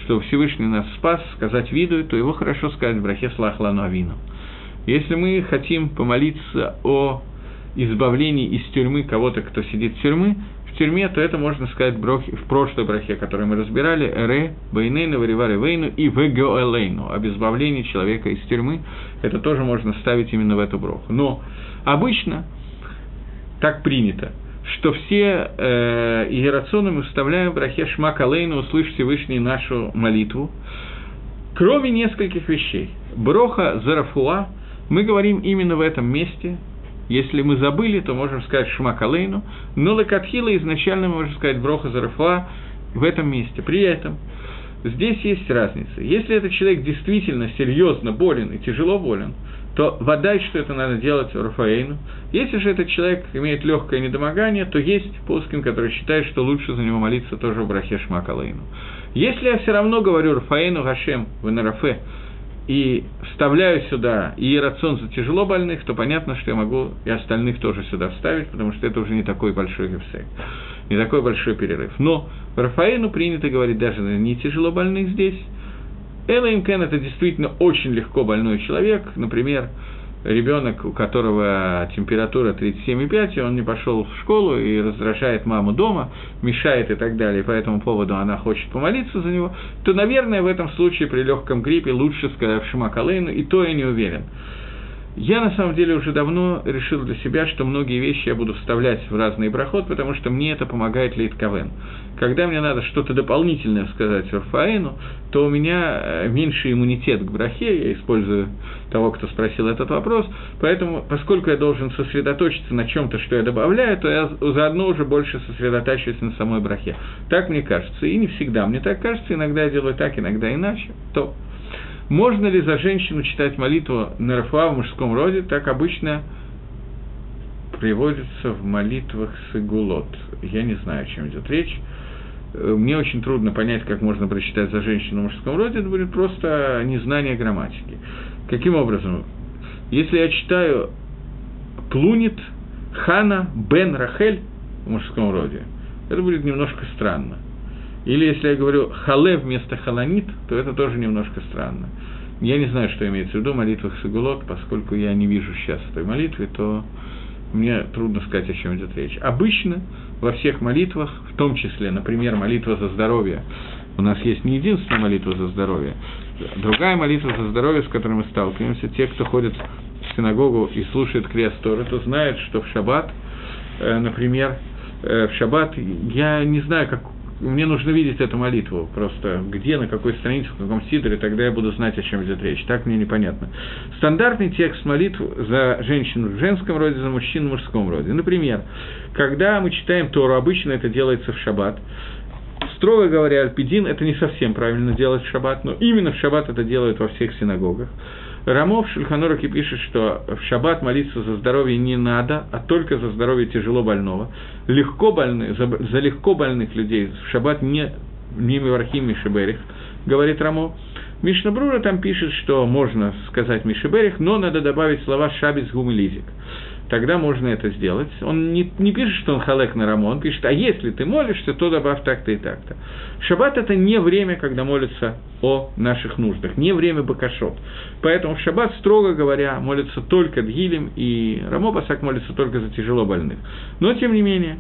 что Всевышний нас спас, сказать виду, то его хорошо сказать в брахе Слахлану. Если мы хотим помолиться о избавлении из тюрьмы кого-то, кто сидит в тюрьме, в тюрьме, то это можно сказать в прошлой брахе, которую мы разбирали, «Ре, Бейнейну, Вариваре Вейну» и «Вегоэлейну» – об избавлении человека из тюрьмы. Это тоже можно ставить именно в эту броху. Но обычно так принято, что все э, иерационы мы вставляем в брахе «Шмак Алейну» «Услышь Всевышний нашу молитву», кроме нескольких вещей. Броха Зарафуа мы говорим именно в этом месте – если мы забыли, то можем сказать Шма Калейну, но Лекатхила изначально мы можем сказать Броха Зарафа в этом месте. При этом здесь есть разница. Если этот человек действительно серьезно болен и тяжело болен, то вода, что это надо делать Рафаэйну. Если же этот человек имеет легкое недомогание, то есть плоским, который считает, что лучше за него молиться тоже в Брахе Шмакалейну. Если я все равно говорю Рафаэйну Гашем в Нарафе, и вставляю сюда и рацион за тяжело больных, то понятно, что я могу и остальных тоже сюда вставить, потому что это уже не такой большой гефсей, не такой большой перерыв. Но Рафаэну принято говорить даже не тяжело больных здесь, Элла Имкен – это действительно очень легко больной человек, например, ребенок, у которого температура 37,5, и он не пошел в школу и раздражает маму дома, мешает и так далее, и по этому поводу она хочет помолиться за него, то, наверное, в этом случае при легком гриппе лучше сказать Шима Калейну, и то я не уверен. Я, на самом деле, уже давно решил для себя, что многие вещи я буду вставлять в разный проход, потому что мне это помогает Лейтковен. Когда мне надо что-то дополнительное сказать Рафаэну, то у меня э, меньше иммунитет к брахе, я использую того, кто спросил этот вопрос, поэтому, поскольку я должен сосредоточиться на чем то что я добавляю, то я заодно уже больше сосредотачиваюсь на самой брахе. Так мне кажется, и не всегда мне так кажется, иногда я делаю так, иногда иначе, то можно ли за женщину читать молитву на Рафуа в мужском роде? Так обычно приводится в молитвах Сигулот. Я не знаю, о чем идет речь. Э, мне очень трудно понять, как можно прочитать за женщину в мужском роде. Это будет просто незнание грамматики. Каким образом? Если я читаю Плунит, Хана, Бен, Рахель в мужском роде, это будет немножко странно. Или если я говорю хале вместо халанит, то это тоже немножко странно. Я не знаю, что имеется в виду в молитвах Сагулот, поскольку я не вижу сейчас этой молитвы, то мне трудно сказать, о чем идет речь. Обычно во всех молитвах, в том числе, например, молитва за здоровье, у нас есть не единственная молитва за здоровье, другая молитва за здоровье, с которой мы сталкиваемся, те, кто ходит в синагогу и слушает крест Торы, то знают, что в шаббат, э, например, э, в шаббат, я не знаю, как, мне нужно видеть эту молитву, просто где, на какой странице, в каком сидоре, тогда я буду знать, о чем идет речь. Так мне непонятно. Стандартный текст молитв за женщину в женском роде, за мужчину в мужском роде. Например, когда мы читаем Тору, обычно это делается в шаббат, Строго говоря, Альпидин это не совсем правильно делать в шаббат, но именно в шаббат это делают во всех синагогах. Рамов в Шульханоруке пишет, что в шаббат молиться за здоровье не надо, а только за здоровье тяжело больного. Легко больных, за, за легко больных людей в шаббат не, не Мивархим Мишеберих, говорит Рамов. Мишнабрура там пишет, что можно сказать Мишеберих, но надо добавить слова Шабис Гумелизик тогда можно это сделать. Он не, не пишет, что он халек на рамо, он пишет, а если ты молишься, то добавь так-то и так-то. Шаббат – это не время, когда молятся о наших нуждах, не время бакашот. Поэтому в шаббат, строго говоря, молятся только дгилем, и рамо басак молится только за тяжело больных. Но, тем не менее,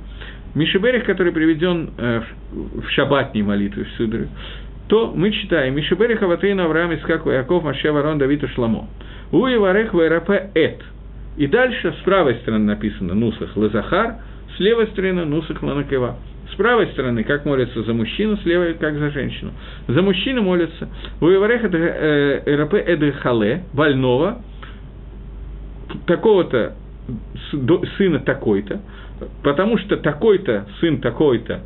Мишеберих, который приведен э, в шаббатней молитве в Сударе, то мы читаем Мишеберих Аватейна Авраам Искаку Яков Маше Варон Давид Шламо. У Иварех Вайрапе Эт – и дальше с правой стороны написано Нусах Лазахар, с левой стороны Нусах Ланакева. С правой стороны, как молятся за мужчину, с левой, как за женщину. За мужчину молятся у Ивареха э, РП Эдехале, больного, такого-то сына такой-то, потому что такой-то сын такой-то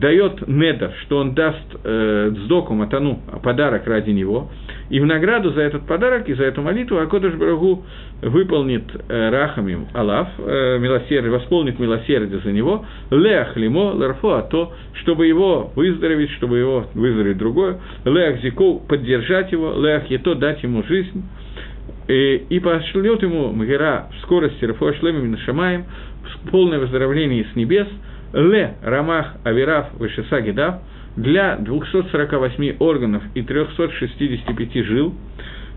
дает Недов, что он даст э, Дздоку Матану подарок ради него, и в награду за этот подарок и за эту молитву Акодыш Брагу выполнит э, Рахамим Алав, э, милосердие, восполнит милосердие за него, Леах Лимо, Лерфо, а то, чтобы его выздороветь, чтобы его выздороветь другое, Леах Зико, поддержать его, Леах Ето, дать ему жизнь, и, и пошлет ему Магера в скорости Рафуа Шлемим Нашамаем, полное выздоровление с небес – Ле Рамах Авираф Вышеса Гидав для 248 органов и 365 жил,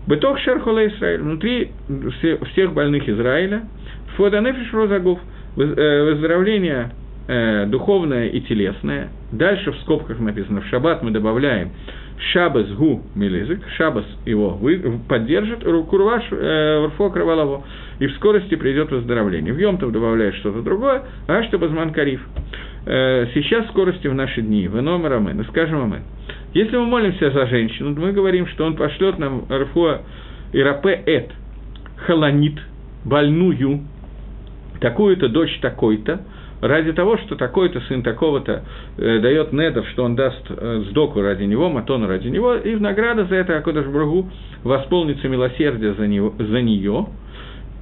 Быток Шерхола Израиль, внутри всех больных Израиля, Фоданефиш Розагов, э, выздоровление э, духовное и телесное. Дальше в скобках написано, в шаббат мы добавляем Шабас гу милизик, Шабас его поддержит, Курваш э, рфо кроволово, и в скорости придет выздоровление. В Йомтов добавляет что-то другое, а что Базман Кариф. Э, сейчас скорости в наши дни, в номер Амен, скажем Амен. Если мы молимся за женщину, мы говорим, что он пошлет нам рфо ирапе эт, халанит, больную, такую-то дочь такой-то, ради того, что такой-то сын такого-то э, дает недов, что он даст э, сдоку ради него, матону ради него, и в награду за это Акодаш Брагу восполнится милосердие за, него, за нее,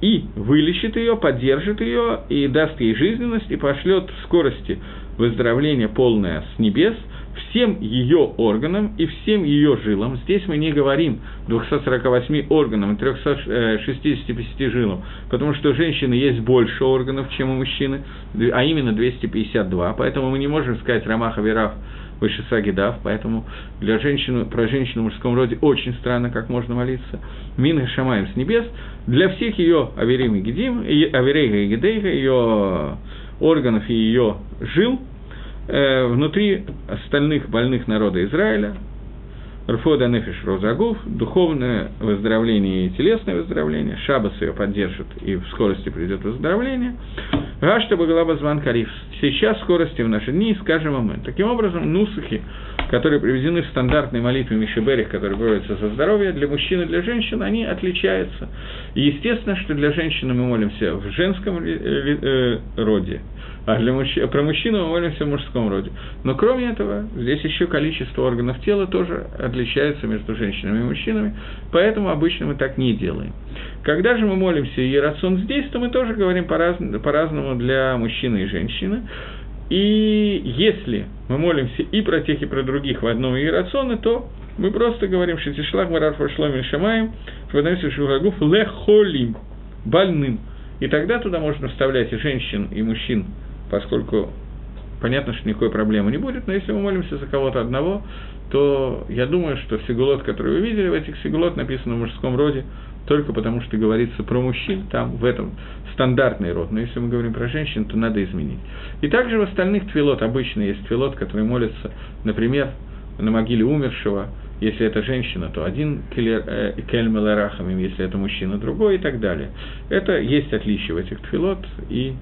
и вылечит ее, поддержит ее, и даст ей жизненность, и пошлет скорости выздоровления полное с небес – всем ее органам и всем ее жилам. Здесь мы не говорим 248 органам и 365 жилам, потому что у женщины есть больше органов, чем у мужчины, а именно 252. Поэтому мы не можем сказать Рамаха Верав Вышиса Гидав, поэтому для женщины, про женщину в мужском роде очень странно, как можно молиться. Мин Шамаем с небес, для всех ее Аверим и Гедим, Аверейга и Гедейга, ее органов и ее жил, внутри остальных больных народа Израиля, Рфода Нефиш Розагув, духовное выздоровление и телесное выздоровление, Шабас ее поддержит, и в скорости придет выздоровление. Гашта Багалаба Зван Кариф. Сейчас скорости в наши дни скажем мы. Таким образом, нусахи, которые приведены в стандартной молитве Мишеберих, которые борются за здоровье, для мужчин и для женщин, они отличаются. Естественно, что для женщины мы молимся в женском э, роде, а для мужч... про мужчину мы молимся в мужском роде. Но кроме этого, здесь еще количество органов тела тоже отличается между женщинами и мужчинами, поэтому обычно мы так не делаем. Когда же мы молимся Ерацон здесь, то мы тоже говорим по-разному, по-разному для мужчины и женщины. И если мы молимся и про тех, и про других в одном Иерационе, то мы просто говорим «Шетишлах марар фашломин шамаем, шваданси шухагуф лехолим» – больным. И тогда туда можно вставлять и женщин, и мужчин поскольку понятно, что никакой проблемы не будет, но если мы молимся за кого-то одного, то я думаю, что сигулот, который вы видели в этих сигулот, написано в мужском роде, только потому что говорится про мужчин, там в этом стандартный род, но если мы говорим про женщин, то надо изменить. И также в остальных твилот, обычно есть твилот, который молится, например, на могиле умершего, если это женщина, то один кельмелерахамим, если это мужчина, другой и так далее. Это есть отличие в этих твилот, и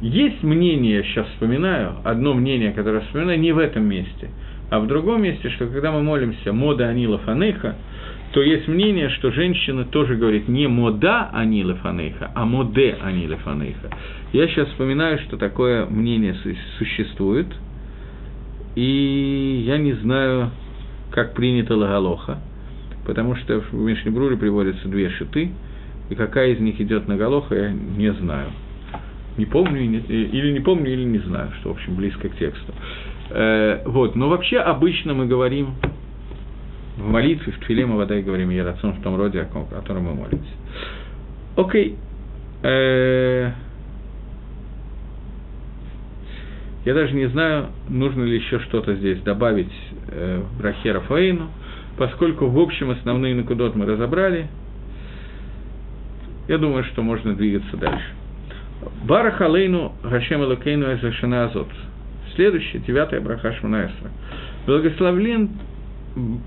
есть мнение, сейчас вспоминаю, одно мнение, которое вспоминаю, не в этом месте, а в другом месте, что когда мы молимся «Мода Анила Фанейха», то есть мнение, что женщина тоже говорит не «мода Анила Фанейха», а «моде Анила Фанейха». Я сейчас вспоминаю, что такое мнение существует, и я не знаю, как принято Лагалоха, потому что в Мишнебруре приводятся две шиты, и какая из них идет на Галоха, я не знаю не помню, или не помню, или не знаю, что, в общем, близко к тексту. Э, вот, но вообще обычно мы говорим в молитве, в Тфиле мы вода говорим Ярацон в том роде, о котором мы молимся. Окей. Э, я даже не знаю, нужно ли еще что-то здесь добавить э, в Рахера Фаину, поскольку в общем основные накудот мы разобрали. Я думаю, что можно двигаться дальше. Барах алейну Гашем Элокейну Эзашина Азот. Следующий, девятая браха Шманаэсра. Благословлен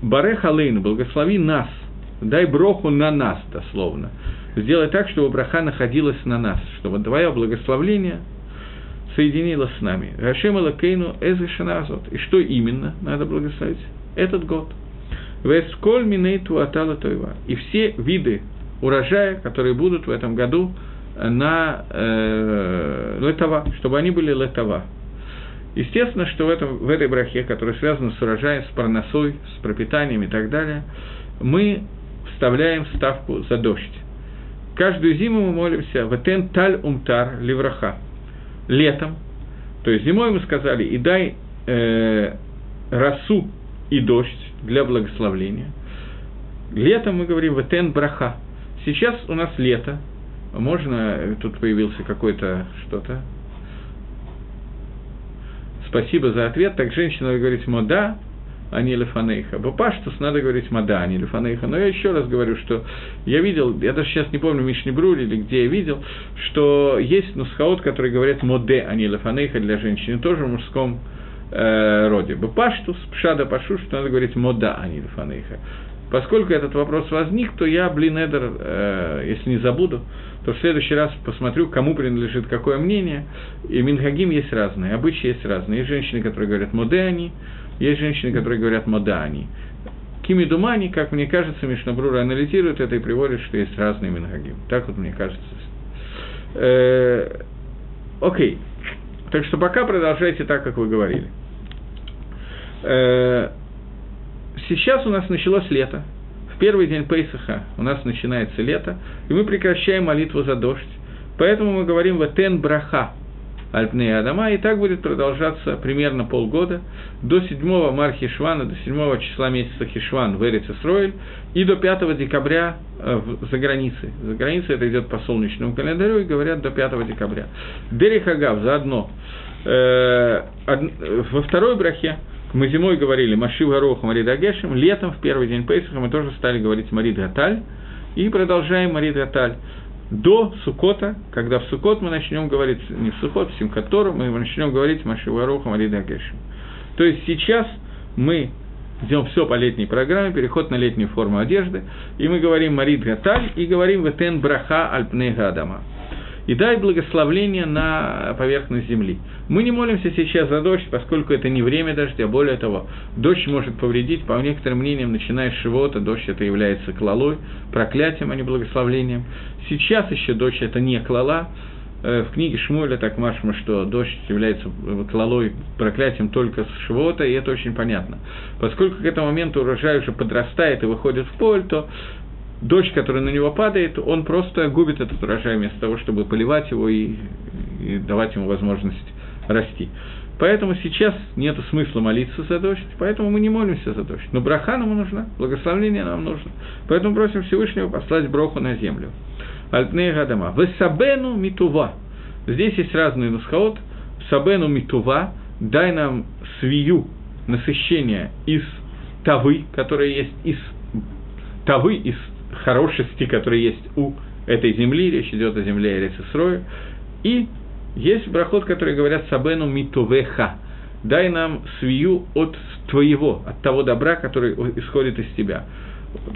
Барех алейну, благослови нас, дай броху на нас, дословно. Сделай так, чтобы браха находилась на нас, чтобы твое благословление соединилось с нами. Гашем Элокейну Эзашина Азот. И что именно надо благословить? Этот год. Весколь минейту атала тойва. И все виды урожая, которые будут в этом году, на э, летова, чтобы они были летова. Естественно, что в, этом, в этой брахе, которая связана с урожаем, с парносой, с пропитанием и так далее, мы вставляем ставку за дождь. Каждую зиму мы молимся «Ватен таль умтар ливраха» – летом. То есть зимой мы сказали «И дай э, росу и дождь для благословления». Летом мы говорим «Ватен браха». Сейчас у нас лето, можно, тут появился какой-то что-то. Спасибо за ответ. Так женщина надо говорить мода, а не лефанейха. Бапаштус надо говорить мода, а не лефанейха. Но я еще раз говорю, что я видел, я даже сейчас не помню, Мишни Брули или где я видел, что есть нусхаот, которые говорят моде, а не лефанейха для женщины, тоже в мужском э, роде. Бапаштус, пшада пашу, что надо говорить мода, а не лефанейха. Поскольку этот вопрос возник, то я, блин, Эдер, э, если не забуду, то в следующий раз посмотрю, кому принадлежит какое мнение. И Минхагим есть разные, обычаи есть разные. Есть женщины, которые говорят «модеани», есть женщины, которые говорят «модаани». Кими Думани, как мне кажется, Мишнабрура анализирует это и приводит, что есть разные Минхагим. Так вот мне кажется. Э, окей. Так что пока продолжайте так, как вы говорили. Э, сейчас у нас началось лето. В первый день Пейсаха у нас начинается лето, и мы прекращаем молитву за дождь. Поэтому мы говорим «Ватен браха» Альпней Адама, и так будет продолжаться примерно полгода, до 7 мархи Швана, до 7 числа месяца Хишван в Эрицесройль, и до 5 декабря э, за границей. За границей это идет по солнечному календарю, и говорят до 5 декабря. Дерихагав заодно э, од, во второй брахе мы зимой говорили Машив Горох Марид Агешем, летом, в первый день Пейсаха, мы тоже стали говорить Марид Гаталь, и продолжаем Марид Гаталь до Сукота, когда в Сукот мы начнем говорить, не в Сукот, в Симкатору, мы начнем говорить Машив Горох Марид Агешем. То есть сейчас мы сделаем все по летней программе, переход на летнюю форму одежды, и мы говорим Марид Гаталь и говорим Ветен Браха Альпне Гадама и дай благословление на поверхность земли. Мы не молимся сейчас за дождь, поскольку это не время дождя, более того, дождь может повредить, по некоторым мнениям, начиная с живота, дождь это является клалой, проклятием, а не благословлением. Сейчас еще дождь это не клала, э, в книге Шмуэля так машма, что дождь является клалой, проклятием только с Шивота, и это очень понятно. Поскольку к этому моменту урожай уже подрастает и выходит в поле, то дождь, который на него падает, он просто губит этот урожай вместо того, чтобы поливать его и, и давать ему возможность расти. Поэтому сейчас нет смысла молиться за дождь, поэтому мы не молимся за дождь. Но браха нам нужна, благословение нам нужно. Поэтому просим Всевышнего послать броху на землю. Альтнея Гадама. Весабену митува. Здесь есть разные нусхаот. Сабену митува. Дай нам свию, насыщение из тавы, которая есть из тавы, из хорошести, которые есть у этой земли, речь идет о земле Эрицесроя, и есть брахот, которые говорят «Сабену митувеха», «Дай нам свию от твоего, от того добра, который исходит из тебя».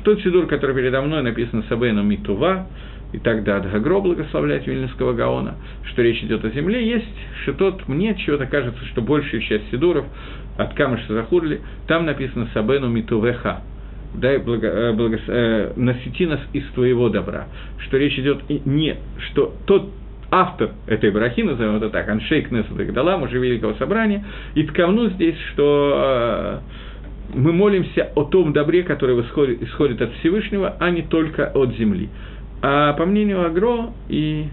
Тот сидур, который передо мной, написан «Сабену митува», и тогда от Гагро благословлять Вильнюсского Гаона, что речь идет о земле, есть что тот мне чего-то кажется, что большая часть сидуров от Камыша Захурли, там написано «Сабену митувеха», дай благо, э, благо, э, насети нас из твоего добра. Что речь идет не, что тот автор этой брахи, назовем это так, Аншейк Несада Гдала, мужа Великого Собрания, и ткавну здесь, что э, мы молимся о том добре, который исходит, исходит от Всевышнего, а не только от земли. А по мнению Агро и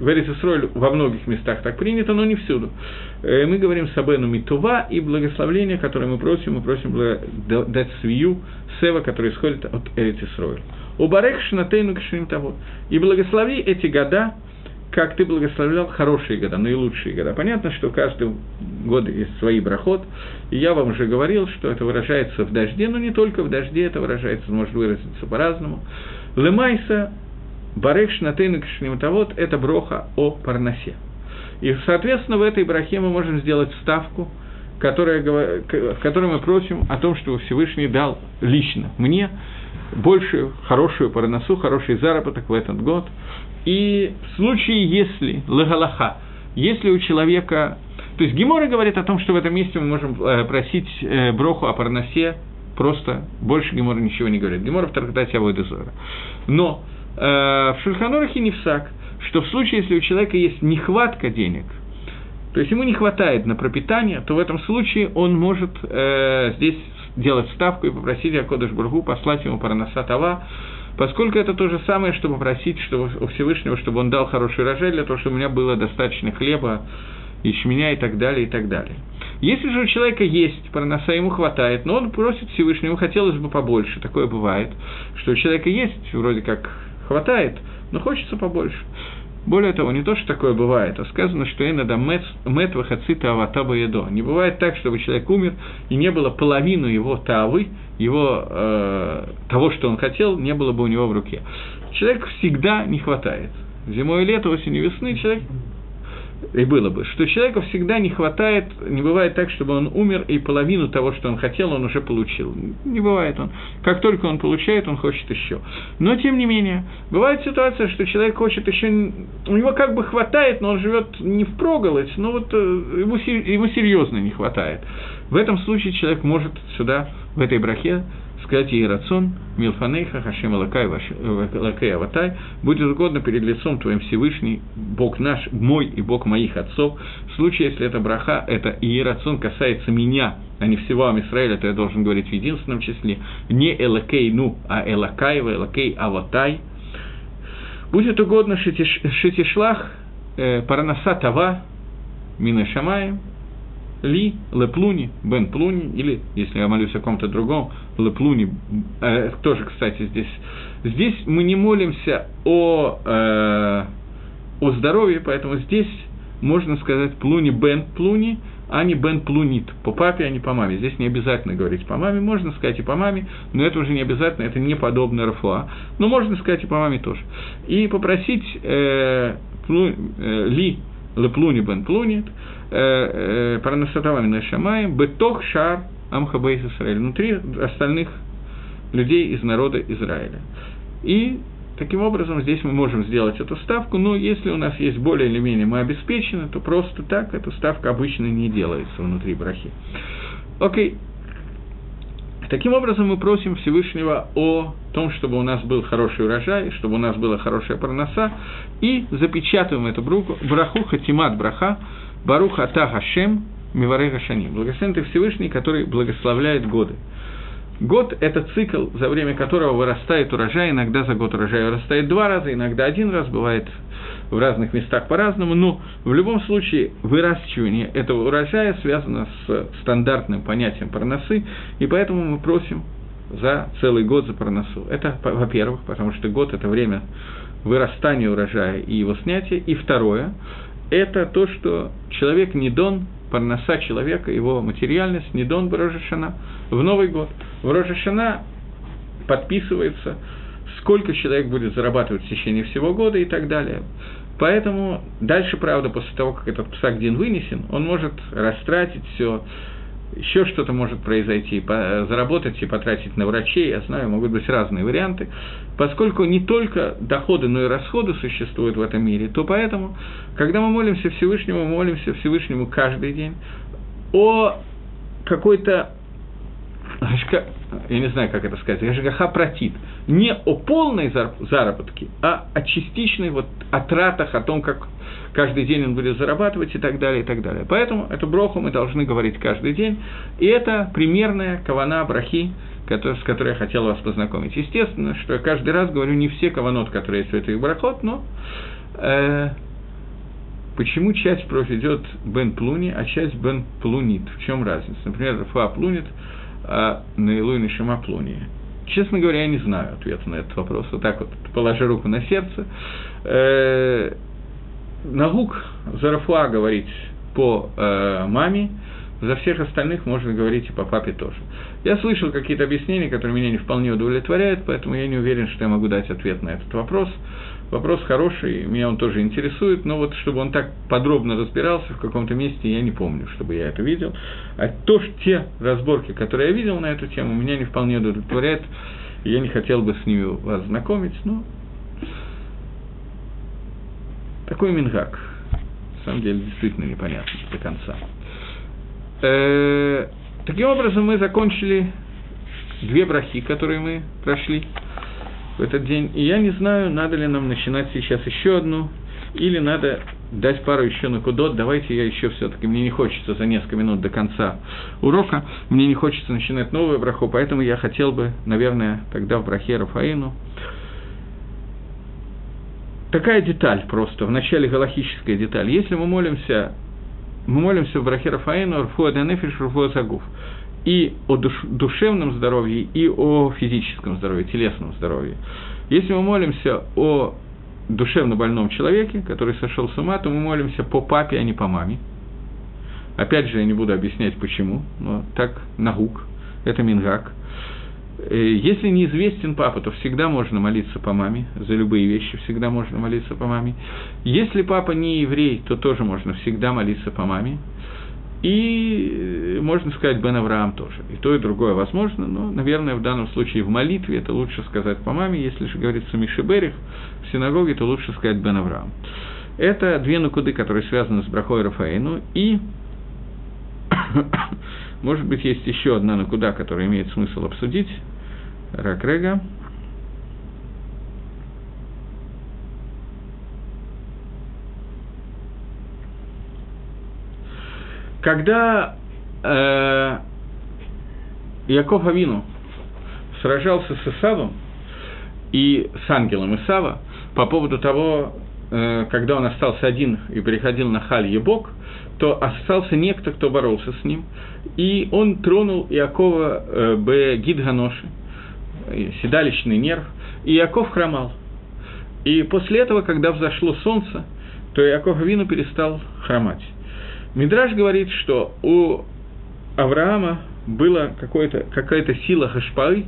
в Эрицесроль во многих местах так принято, но не всюду. Э, мы говорим Сабену Митува и благословление, которое мы просим, мы просим дать свию Сева, который исходит от Эрицесроль. У Барех Шнатейну Кашрим того. И благослови эти года, как ты благословлял хорошие года, наилучшие года. Понятно, что каждый год есть свои брахот, и я вам уже говорил, что это выражается в дожде, но не только в дожде, это выражается, может выразиться по-разному. Лемайса Барех Шнатейн Кшнимтавод – это броха о Парнасе. И, соответственно, в этой брахе мы можем сделать ставку, которая, в которой мы просим о том, что Всевышний дал лично мне большую, хорошую парносу, хороший заработок в этот год. И в случае, если лагалаха, если у человека... То есть Гемора говорит о том, что в этом месте мы можем э, просить э, броху о парносе, просто больше Гемора ничего не говорит. Гемора в Тархатате Авойдезора. Но в Шульханорахе не всак, что в случае, если у человека есть нехватка денег, то есть ему не хватает на пропитание, то в этом случае он может э, здесь делать ставку и попросить Акодыш Бургу послать ему Паранаса Тава, поскольку это то же самое, чтобы просить чтобы, у Всевышнего, чтобы он дал хороший урожай для того, чтобы у меня было достаточно хлеба, ячменя и так далее, и так далее. Если же у человека есть парноса, ему хватает, но он просит Всевышнего, хотелось бы побольше, такое бывает, что у человека есть вроде как хватает, но хочется побольше. Более того, не то, что такое бывает, а сказано, что иногда мет вахацита аватаба едо. Не бывает так, чтобы человек умер, и не было половину его тавы, его, э, того, что он хотел, не было бы у него в руке. Человек всегда не хватает. Зимой лето, осенью, весны человек и было бы, что человеку всегда не хватает, не бывает так, чтобы он умер, и половину того, что он хотел, он уже получил. Не бывает он. Как только он получает, он хочет еще. Но, тем не менее, бывает ситуация, что человек хочет еще... У него как бы хватает, но он живет не в проголодь, но вот э, ему, ему серьезно не хватает. В этом случае человек может сюда, в этой брахе, сказать ей рацион, милфанейха, хашем лакай, лакай аватай, будет угодно перед лицом твоим Всевышний, Бог наш, мой и Бог моих отцов. В случае, если это браха, это иерацион касается меня, а не всего Амисраэля, то я должен говорить в единственном числе, не элакей ну, а элакаева, элакей аватай. Будет угодно шитишлах, э, парнаса тава, мина шамаем, ли леплуни бен плуни, или, если я молюсь о ком-то другом, леплуни, э, тоже, кстати, здесь. Здесь мы не молимся о, э, о здоровье, поэтому здесь можно сказать Плуни Бен Плуни, а не Бен Плунит. По папе, а не по маме. Здесь не обязательно говорить по маме, можно сказать и по маме, но это уже не обязательно, это не подобно Рафуа. Но можно сказать и по маме тоже. И попросить э, плу, э, Ли Леплуни Бен Плунит, э, э, Парнасатавами Нашамаем, Бетох Шар Амхабейс Израиль, внутри остальных людей из народа Израиля. И таким образом здесь мы можем сделать эту ставку, но если у нас есть более или менее мы обеспечены, то просто так эта ставка обычно не делается внутри брахи. Окей. Таким образом, мы просим Всевышнего о том, чтобы у нас был хороший урожай, чтобы у нас была хорошая парноса, и запечатываем эту браху, хатимат браха, баруха ата хашем, миваре гашани. Благословен ты Всевышний, который благословляет годы. Год – это цикл, за время которого вырастает урожай, иногда за год урожай вырастает два раза, иногда один раз, бывает в разных местах по-разному, но в любом случае выращивание этого урожая связано с стандартным понятием парносы, и поэтому мы просим за целый год за парносу. Это, во-первых, потому что год – это время вырастания урожая и его снятия, и второе – это то, что человек не дон парноса человека, его материальность, не дон Рожешана, в Новый год. В Рожешана подписывается, сколько человек будет зарабатывать в течение всего года и так далее. Поэтому дальше, правда, после того, как этот псак-дин вынесен, он может растратить все, еще что-то может произойти, заработать и потратить на врачей, я знаю, могут быть разные варианты. Поскольку не только доходы, но и расходы существуют в этом мире, то поэтому, когда мы молимся Всевышнему, мы молимся Всевышнему каждый день о какой-то я не знаю, как это сказать, Гашгаха протит, не о полной заработке, а о частичной вот о тратах, о том, как каждый день он будет зарабатывать и так далее, и так далее. Поэтому эту броху мы должны говорить каждый день, и это примерная кавана брахи, с которой я хотел вас познакомить. Естественно, что я каждый раз говорю не все каванот, которые есть в этих брахот, но э, почему часть проф идет бен плуни, а часть бен плунит? В чем разница? Например, рафа плунит – а на Илу и Нишима Плуния? Честно говоря, я не знаю ответа на этот вопрос. Вот так вот, положи руку на сердце. Э, Нагук Зарафуа говорить по э, маме, за всех остальных можно говорить и по папе тоже. Я слышал какие-то объяснения, которые меня не вполне удовлетворяют, поэтому я не уверен, что я могу дать ответ на этот вопрос. Вопрос хороший, меня он тоже интересует, но вот чтобы он так подробно разбирался в каком-то месте, я не помню, чтобы я это видел. А то, что те разборки, которые я видел на эту тему, меня не вполне удовлетворяют, я не хотел бы с ними вас знакомить, но такой мингак. На самом деле, действительно непонятно до конца. Э, таким образом, мы закончили две брахи, которые мы прошли в этот день. И я не знаю, надо ли нам начинать сейчас еще одну, или надо дать пару еще на кудот. Давайте я еще все-таки, мне не хочется за несколько минут до конца урока, мне не хочется начинать новую браху, поэтому я хотел бы, наверное, тогда в брахе Рафаину. Такая деталь просто, в начале галахическая деталь. Если мы молимся, мы молимся в брахе Рафаину, Рфуа Денефиш, Рфуа Загуф и о душ, душевном здоровье, и о физическом здоровье, телесном здоровье. Если мы молимся о душевно больном человеке, который сошел с ума, то мы молимся по папе, а не по маме. Опять же, я не буду объяснять почему, но так наук, это мингак. Э, если неизвестен папа, то всегда можно молиться по маме, за любые вещи всегда можно молиться по маме. Если папа не еврей, то тоже можно всегда молиться по маме. И э, можно сказать Бен Авраам тоже. И то, и другое возможно, но, наверное, в данном случае в молитве это лучше сказать по маме, если же говорится Мишеберих в синагоге, то лучше сказать Бен Авраам. Это две нукуды, которые связаны с Брахой Рафаэну, и, (coughs) может быть, есть еще одна нукуда, которая имеет смысл обсудить, Ракрега. Когда э, Яков Авину сражался с Исавом и с ангелом Исава по поводу того, э, когда он остался один и переходил на Халь Ебок, то остался некто, кто боролся с ним, и он тронул Иакова э, Б. Гидганоши, седалищный нерв, и Иаков хромал. И после этого, когда взошло солнце, то Иаков Вину перестал хромать. Мидраж говорит, что у Авраама была какая-то сила хашпары,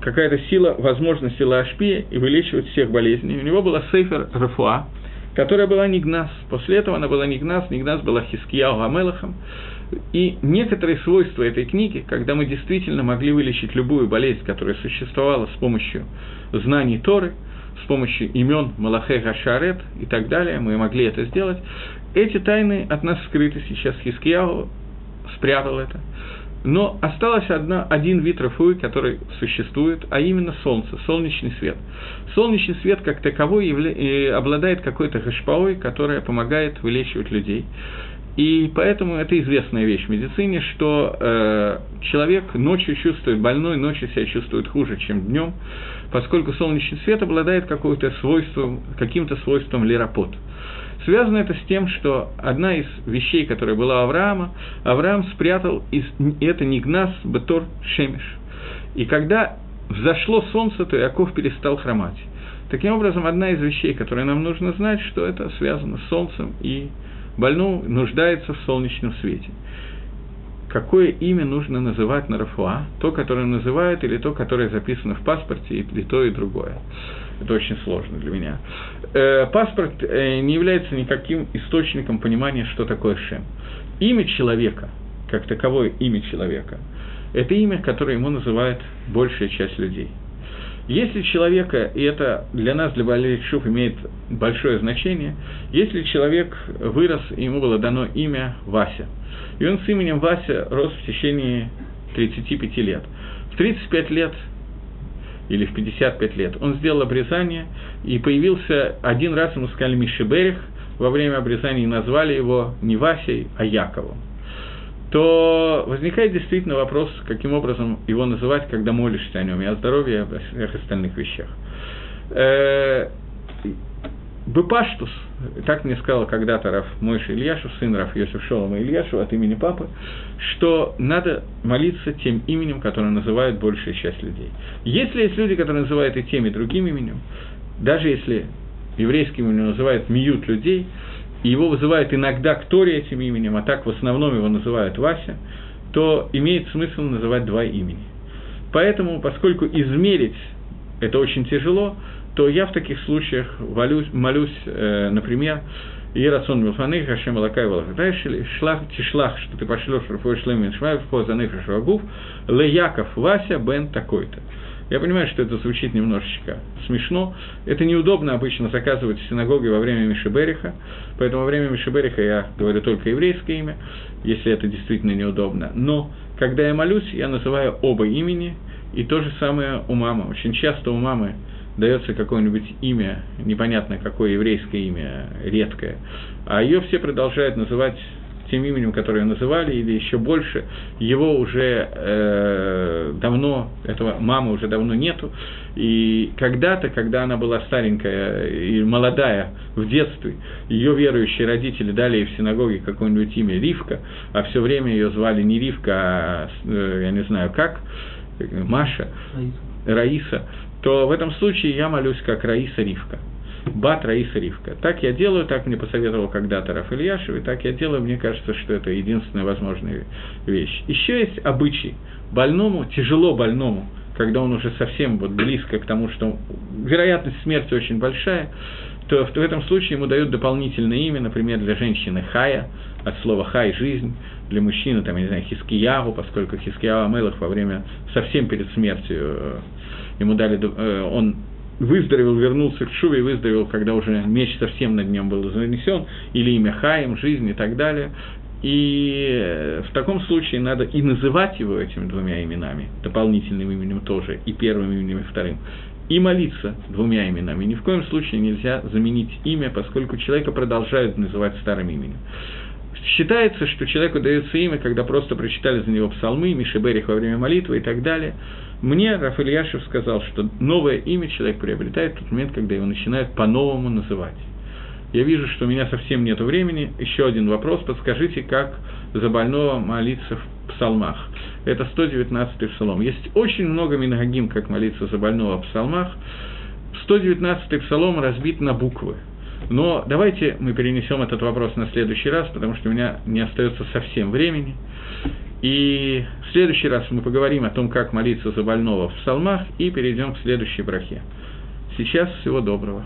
какая-то сила, возможность сила Ашпия и вылечивать всех болезней. У него была сейфер Рафуа, которая была Нигнас. После этого она была Нигнас, Нигнас была Хискияу Амелахом. И некоторые свойства этой книги, когда мы действительно могли вылечить любую болезнь, которая существовала с помощью знаний Торы, с помощью имен Малахе Гашарет и так далее, мы могли это сделать. Эти тайны от нас скрыты сейчас. Хискияу спрятал это. Но осталось одна, один вид рафуи, который существует, а именно солнце, солнечный свет. Солнечный свет как таковой явля... обладает какой-то гашпаой, которая помогает вылечивать людей. И поэтому это известная вещь в медицине, что э, человек ночью чувствует, больной ночью себя чувствует хуже, чем днем, поскольку солнечный свет обладает каким-то свойством, каким-то свойством лиропот. Связано это с тем, что одна из вещей, которая была у Авраама, Авраам спрятал, из, это Нигнас Бетор Шемиш. И когда взошло солнце, то Яков перестал хромать. Таким образом, одна из вещей, которые нам нужно знать, что это связано с солнцем, и больной нуждается в солнечном свете. Какое имя нужно называть на Рафуа? То, которое называют, или то, которое записано в паспорте, или то, и другое. Это очень сложно для меня. Э, паспорт э, не является никаким источником понимания, что такое Шем. Имя человека, как таковое имя человека, это имя, которое ему называет большая часть людей. Если человека, и это для нас, для Балейшуф, имеет большое значение, если человек вырос, и ему было дано имя Вася, и он с именем Вася рос в течение 35 лет. В 35 лет или в 55 лет, он сделал обрезание, и появился один раз, ему сказали Мишеберих, во время обрезания назвали его не Васей, а Яковом, то возникает действительно вопрос, каким образом его называть, когда молишься о нем, и о здоровье, и о всех остальных вещах. Э, Бепаштус, так мне сказал когда-то Раф Мойша Ильяшу, сын Раф Йосиф Шолома Ильяшу от имени папы, что надо молиться тем именем, которое называют большая часть людей. Если есть люди, которые называют и тем, и другим именем, даже если еврейским именем называют миют людей, его вызывают иногда к Торе этим именем, а так в основном его называют Вася, то имеет смысл называть два имени. Поэтому, поскольку измерить это очень тяжело, то я в таких случаях молюсь, молюсь э, например, Ирацон Милфаны, Хашем Алакай Валахатайшили, Шлах, Тишлах, что ты пошлешь Рафой Шлем Миншмаев, Поза Нефеш Вагуф, Ле Яков Вася Бен такой-то. Я понимаю, что это звучит немножечко смешно. Это неудобно обычно заказывать в синагоге во время Мишебериха, поэтому во время Мишебериха я говорю только еврейское имя, если это действительно неудобно. Но когда я молюсь, я называю оба имени, и то же самое у мамы. Очень часто у мамы дается какое-нибудь имя, непонятно какое еврейское имя, редкое, а ее все продолжают называть тем именем, которое называли, или еще больше, его уже э, давно, этого мамы уже давно нету, и когда-то, когда она была старенькая и молодая в детстве, ее верующие родители дали ей в синагоге какое-нибудь имя Ривка, а все время ее звали не Ривка, а, э, я не знаю как, Маша, Раиса. Раиса, то в этом случае я молюсь как Раиса Ривка. Бат Раиса Ривка. Так я делаю, так мне посоветовал когда-то Раф Ильяшев, и так я делаю, мне кажется, что это единственная возможная вещь. Еще есть обычай. Больному, тяжело больному, когда он уже совсем вот близко к тому, что вероятность смерти очень большая, то в этом случае ему дают дополнительное имя, например, для женщины Хая, от слова Хай – жизнь, для мужчины, там, я не знаю, Хискиягу, поскольку Хискиягу Амелах во время, совсем перед смертью, э, ему дали, э, он выздоровел, вернулся к Шуве, выздоровел, когда уже меч совсем над ним был занесен, или имя Хаим, жизнь и так далее. И э, в таком случае надо и называть его этими двумя именами, дополнительным именем тоже, и первым именем, и вторым, и молиться двумя именами. Ни в коем случае нельзя заменить имя, поскольку человека продолжают называть старым именем. Считается, что человеку дается имя, когда просто прочитали за него псалмы, Мишеберих во время молитвы и так далее – мне Рафаэль Яшев сказал, что новое имя человек приобретает в тот момент, когда его начинают по-новому называть. Я вижу, что у меня совсем нет времени. Еще один вопрос. Подскажите, как за больного молиться в псалмах. Это 119-й псалом. Есть очень много минагим, как молиться за больного в псалмах. 119-й псалом разбит на буквы. Но давайте мы перенесем этот вопрос на следующий раз, потому что у меня не остается совсем времени. И в следующий раз мы поговорим о том, как молиться за больного в псалмах, и перейдем к следующей брахе. Сейчас всего доброго.